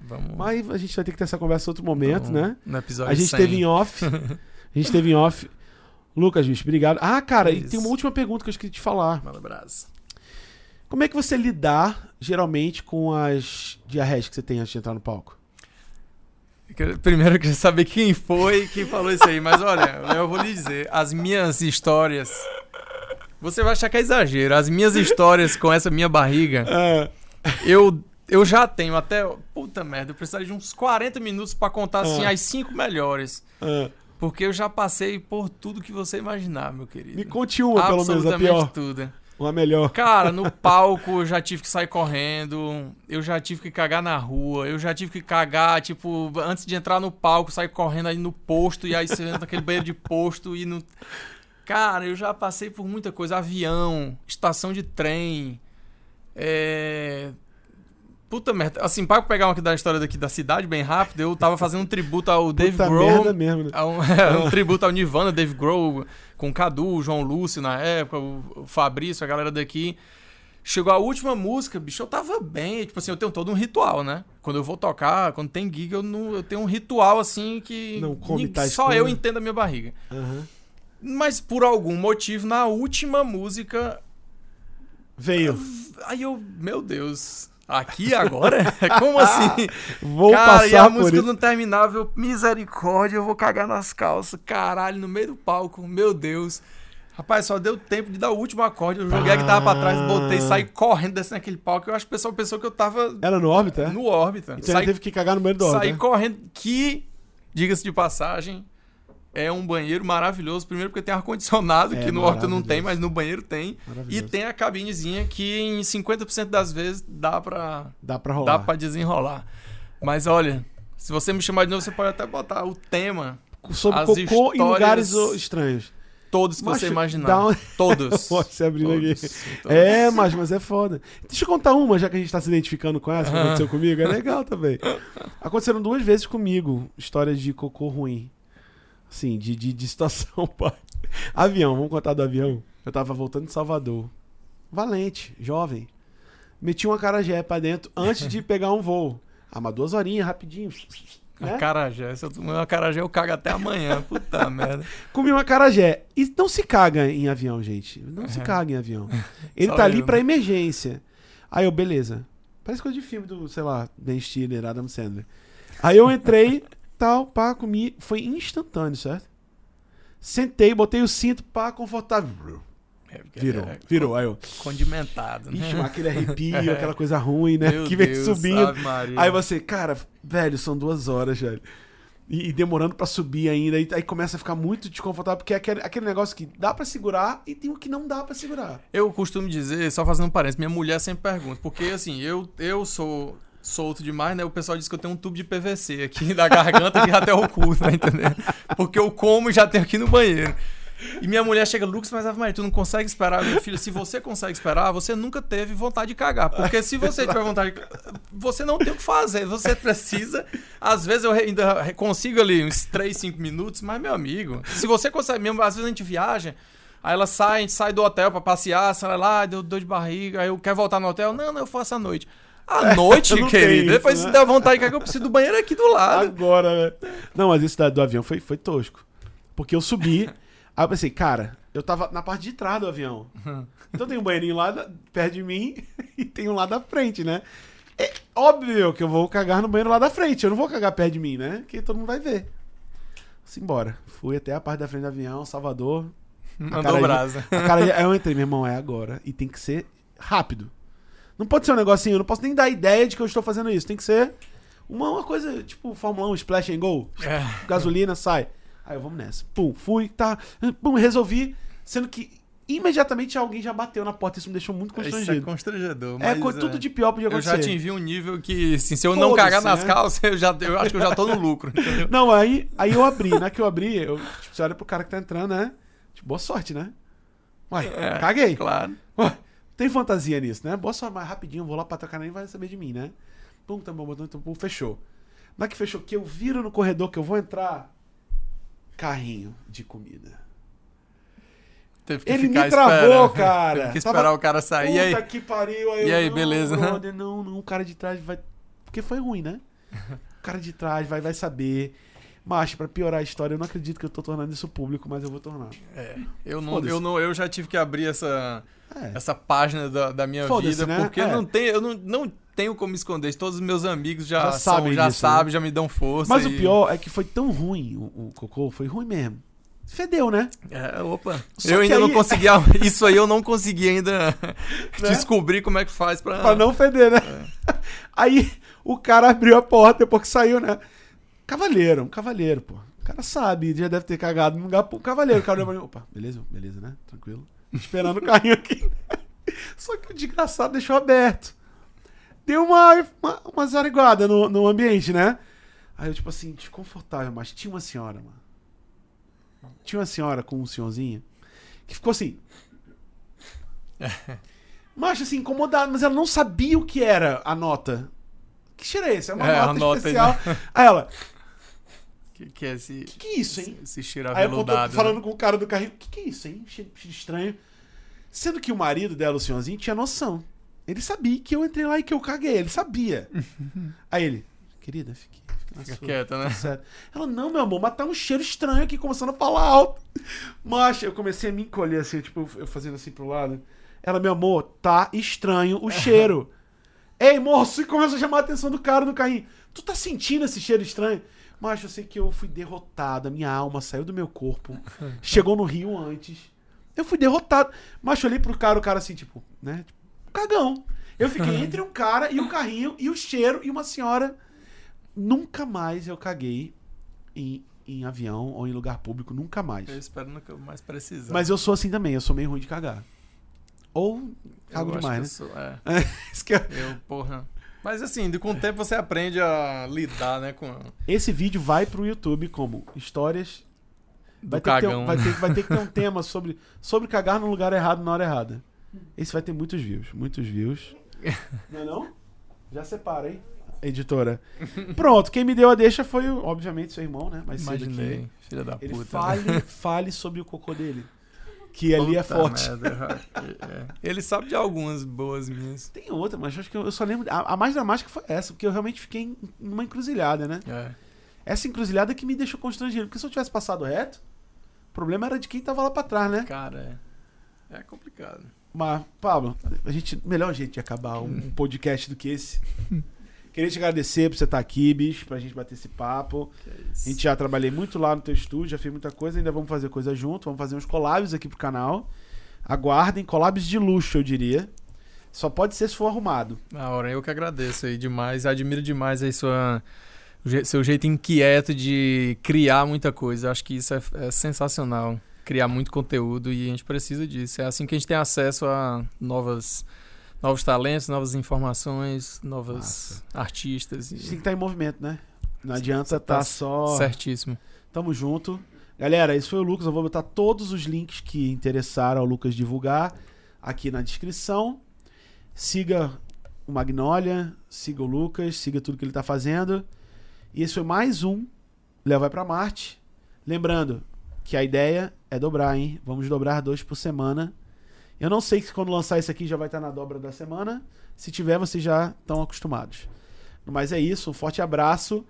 Vamos. Mas a gente vai ter que ter essa conversa em outro momento, vamos né? No episódio A gente 100. teve em off. A gente teve em off. Lucas, bicho, obrigado. Ah, cara, e Isso. tem uma última pergunta que eu esqueci de falar. Manda brasa. Como é que você lidar, geralmente, com as diarreias que você tem antes de entrar no palco? Primeiro eu queria saber quem foi que falou isso aí. Mas olha, eu vou lhe dizer. As minhas histórias... Você vai achar que é exagero. As minhas histórias com essa minha barriga... É. Eu, eu já tenho até... Puta merda, eu precisaria de uns 40 minutos pra contar, assim, Ah. as cinco melhores. Ah, Porque eu já passei por tudo que você imaginar, meu querido. me conte uma, pelo menos, a Absolutamente pior. tudo. Uma melhor. Cara, no palco eu já tive que sair correndo, eu já tive que cagar na rua, eu já tive que cagar, tipo, antes de entrar no palco, sair correndo aí no posto, e aí você entra naquele banheiro de posto e no. Cara, eu já passei por muita coisa. Avião, estação de trem. É. Puta merda. Assim, para pegar uma aqui da história daqui da cidade bem rápido, eu tava fazendo um tributo ao Dave Puta Grohl. merda mesmo, né? Um, é um tributo ao Nirvana, Dave Grohl, com o Cadu, o João Lúcio na época, o Fabrício, a galera daqui. Chegou a última música, bicho, eu tava bem. Tipo assim, eu tenho todo um ritual, né? Quando eu vou tocar, quando tem gig, eu, não, eu tenho um ritual assim que. Não come tais Só coisas. eu entendo a minha barriga. Aham. Mas por algum motivo, na última música. Veio. Aí eu. Meu Deus. Aqui agora? Como assim? Vou Cara, passar e a música isso. não terminava, eu, misericórdia, eu vou cagar nas calças. Caralho, no meio do palco, meu Deus. Rapaz, só deu tempo de dar o último acorde. Eu joguei a guitarra pra trás, botei, Ah. saí correndo descendo aquele palco. Eu acho que o pessoal pensou que eu tava Era no órbita? no órbita. Então ele Saí, teve que cagar no meio do órbita. saí né? correndo. Que, diga-se de passagem, é um banheiro maravilhoso. Primeiro porque tem ar-condicionado, É que no órbita não tem, mas no banheiro tem. E tem a cabinezinha que em 50% das vezes dá pra Dá pra rolar. Dá pra desenrolar. Mas olha, se você me chamar de novo, você pode até botar o tema, Sobre as cocô em lugares estranhos. todos que Macho, você imaginar. um- Todos. Pode se abrindo aqui. Todos, todos. É, mas, mas é foda. Deixa eu contar uma, já que a gente tá se identificando com essa, que aconteceu comigo. É legal também. Aconteceram duas vezes comigo histórias de cocô ruim. Assim, de, de, de situação, pai. Avião, vamos contar do avião. Eu tava voltando de Salvador. Valente, jovem. Meti uma carajé pra dentro antes de pegar um voo. Ah, mas duas horinhas, rapidinho. Né? Acarajé. Se eu tomar uma acarajé, eu cago até amanhã. Puta merda. Comi uma carajé. E não se caga em avião, gente. Não se É. caga em avião. Ele tá ali eu, pra né? emergência. Aí eu, beleza. Parece coisa de filme do, sei lá, Ben Stiller, Adam Sandler. Aí eu entrei, tal, pá, comi. Foi instantâneo, certo? Sentei, botei o cinto, pá, confortável. É, Virou, é virou. Aí eu, Condimentado, ixi, né? mas aquele arrepio, aquela coisa ruim, né? Meu que vem Deus, subindo. Aí você, cara, velho, são duas horas, velho. E, e demorando pra subir ainda. E aí começa a ficar muito desconfortável, porque é aquele, aquele negócio que dá pra segurar e tem o que não dá pra segurar. Eu costumo dizer, só fazendo um parênteses, minha mulher sempre pergunta, porque assim, eu, eu sou solto demais, né? O pessoal diz que eu tenho um tubo de PVC aqui da garganta que até o cu, tá entendendo? Porque eu como e já tenho aqui no banheiro. E minha mulher chega, Lucas, mas Ave Maria, tu não consegue esperar, meu filho. Se você consegue esperar, você nunca teve vontade de cagar. Porque se você tiver vontade de cagar, você não tem o que fazer. Você precisa. Às vezes eu ainda consigo ali uns 3, 5 minutos, mas, meu amigo, se você consegue mesmo, às vezes a gente viaja. Aí ela sai, a gente sai do hotel pra passear, sai lá, deu dor de barriga, aí eu quero voltar no hotel. Não, não, eu faço à noite. À noite, querido. isso, Depois né? se der vontade de cagar, eu preciso do banheiro aqui do lado. Agora, né? Não, mas esse do avião foi, foi tosco. Porque eu subi, aí eu pensei, cara, eu tava na parte de trás do avião. Então tem um banheirinho lá da- perto de mim e tem um lá da frente, né? É óbvio que eu vou cagar no banheiro lá da frente. Eu não vou cagar perto de mim, né? Que todo mundo vai ver. Simbora. Fui até a parte da frente do avião, Salvador. Mandou de- brasa. A cara, eu entrei, meu irmão, é agora. E tem que ser rápido. Não pode ser um negocinho, eu não posso nem dar ideia de que eu estou fazendo isso. Tem que ser uma, uma coisa, tipo Fórmula 1, splash and go. É. Gasolina, sai. Aí eu, vamos nessa. Pum, fui, tá. Pum, resolvi. Sendo que imediatamente alguém já bateu na porta. Isso me deixou muito Isso é constrangido. constrangedor. É, mas, co- tudo de pior podia Eu acontecer. já atingi um nível que, assim, se eu não cagar nas né? calças, eu, já, eu acho que eu já tô no lucro, entendeu? Não, aí, aí eu abri, né? Que eu abri, eu, tipo, você olha pro cara que tá entrando, né? Tipo, boa sorte, né? Uai, É, caguei. Claro. Ué, tem fantasia nisso, né? Boa sorte, mais rapidinho, vou lá pra tocar nem vai saber de mim, né? Pum, tá bom, botão, então, pum, fechou. Na que fechou, que eu viro no corredor que eu vou entrar, carrinho de comida. Teve que Ele me travou, cara. Teve que Tava- esperar o cara sair. E aí? Que pariu. Aí E eu, aí, não, beleza? brother, não, não, o cara de trás vai... Porque foi ruim, né? O cara de trás vai, vai saber. Macho, pra piorar a história, eu não acredito que eu tô tornando isso público, mas eu vou tornar. É, eu, não, eu, não, eu já tive que abrir essa, É. essa página da, da minha vida, né? porque É. não tem, eu não, não tenho como esconder. Todos os meus amigos já, Já são- sabem já disso, sabem, já me dão força. Mas o e- pior é que foi tão ruim o, o cocô, foi ruim mesmo. Fedeu, né? É, opa. Só eu ainda não aí- consegui. Isso aí eu não consegui ainda descobrir como é que faz pra. Pra não feder, né? É. Aí o cara abriu a porta depois que saiu, né? Cavaleiro, um cavaleiro, pô. O cara sabe, já deve ter cagado num lugar. Pô, cavaleiro, o cara olhou opa, beleza, beleza, né? Tranquilo. Esperando o carrinho aqui. Só que o desgraçado deixou aberto. Deu uma, uma, uma zariguada no, no ambiente, né? Aí eu, tipo assim, desconfortável, mas tinha uma senhora, mano. Tinha uma senhora com um senhorzinho que ficou assim. Mas assim, incomodada, mas ela não sabia o que era a nota. Que cheiro é esse? É uma É, a nota, nota, especial. Aí ela, Que, que é esse. que que é isso, hein? Esse cheiro Aí eu tô aveludado. falando né? com o cara do carrinho, que que é isso, hein? Cheiro cheiro estranho. Sendo que o marido dela, o senhorzinho, tinha noção. Ele sabia que eu entrei lá e que eu caguei, ele sabia. Aí ele, querida, fique, fique Fica sua. quieta, né? Sério. Ela, não, meu amor, mas tá um cheiro estranho aqui, começando a falar alto. Mas eu comecei a me encolher assim, tipo, eu fazendo assim pro lado. Ela, meu amor, tá estranho o cheiro. Ei, moço, e começa a chamar a atenção do cara no carrinho. Tu tá sentindo esse cheiro estranho? Mas eu sei que eu fui derrotado, a minha alma saiu do meu corpo, chegou no Rio antes. Eu fui derrotado. Mas eu olhei pro cara, o cara assim, tipo, né? Tipo, cagão. Eu fiquei entre um cara e o carrinho e o cheiro e uma senhora. Nunca mais eu caguei em, em avião ou em lugar público, nunca mais. Eu espero nunca mais precisar. Mas eu sou assim também, eu sou meio ruim de cagar. Ou Eu cago demais, que né? eu sou- é. Isso que é- Eu, porra. Mas assim, de- com o tempo você aprende a lidar, né, com Esse vídeo vai pro YouTube como histórias. Vai ter, que ter, cagão. um- vai, ter, vai ter que ter um tema sobre, sobre cagar no lugar errado na hora errada. Esse vai ter muitos views, muitos views. Não é não? Já separa, hein? Editora. Pronto, quem me deu a deixa foi, obviamente, seu irmão, né? Mas Imaginei, filha da Ele puta. fale, fale sobre o cocô dele. Que ali é forte. merda, é. Ele sabe de algumas boas minhas. Tem outra, mas acho que eu, só lembro. A, a mais dramática foi essa, porque eu realmente fiquei em numa encruzilhada, né? É. Essa encruzilhada que me deixou constrangido. Porque se eu tivesse passado reto, o problema era de quem tava lá pra trás, né? Cara, é. É complicado. Mas, Pablo, a gente, melhor jeito de acabar um, um podcast do que esse. Queria te agradecer por você estar aqui, bicho, pra gente bater esse papo. É A gente já trabalhei muito lá no teu estúdio, já fiz muita coisa, ainda vamos fazer coisa junto, vamos fazer uns collabs aqui pro canal. Aguardem, collabs de luxo, eu diria. Só pode ser se for arrumado. Na hora, eu que agradeço aí demais. Admiro demais aí sua, seu jeito inquieto de criar muita coisa. Acho que isso é, é sensacional. Criar muito conteúdo e a gente precisa disso. É assim que a gente tem acesso a novas, novos talentos, novas informações, novas Massa. artistas. Gente tem E... que estar em movimento, né? Não Sim, adianta estar tá só. Certíssimo. Tamo junto. Galera, esse foi o Lucas. Eu vou botar todos os links que interessaram ao Lucas divulgar aqui na descrição. Siga o Magnolia, siga o Lucas, siga tudo que ele tá fazendo. E esse foi mais um Léo Vai Pra Marte. Lembrando que a ideia é dobrar, hein? Vamos dobrar dois por semana. Eu não sei se quando lançar esse aqui já vai estar na dobra da semana. Se tiver, vocês já estão acostumados. Mas é isso, um forte abraço.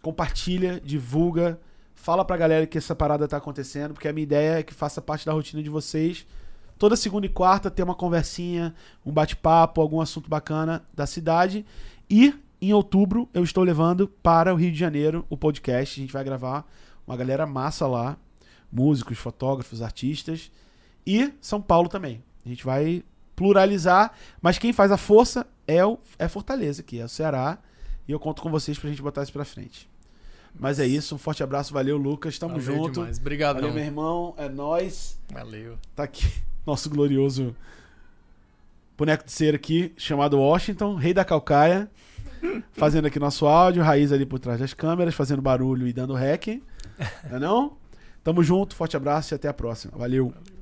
Compartilha, divulga, fala pra galera que essa parada tá acontecendo, porque a minha ideia é que faça parte da rotina de vocês. Toda segunda e quarta ter uma conversinha, um bate-papo, algum assunto bacana da cidade. E em outubro eu estou levando para o Rio de Janeiro o podcast. A gente vai gravar uma galera massa lá, músicos, fotógrafos, artistas e São Paulo também. A gente vai pluralizar, mas quem faz a força é o é Fortaleza, que é o Ceará, e eu conto com vocês pra gente botar isso pra frente. Mas é isso, um forte abraço, valeu Lucas, tamo Valeu junto. demais. Obrigadão. Valeu meu irmão, é nós. Valeu. Tá aqui nosso glorioso boneco de cera aqui, chamado Washington, rei da calcaia, fazendo aqui nosso áudio, Raiz ali por trás das câmeras, fazendo barulho e dando rec. Não é não? Tamo junto, forte abraço e até a próxima. Valeu. Valeu.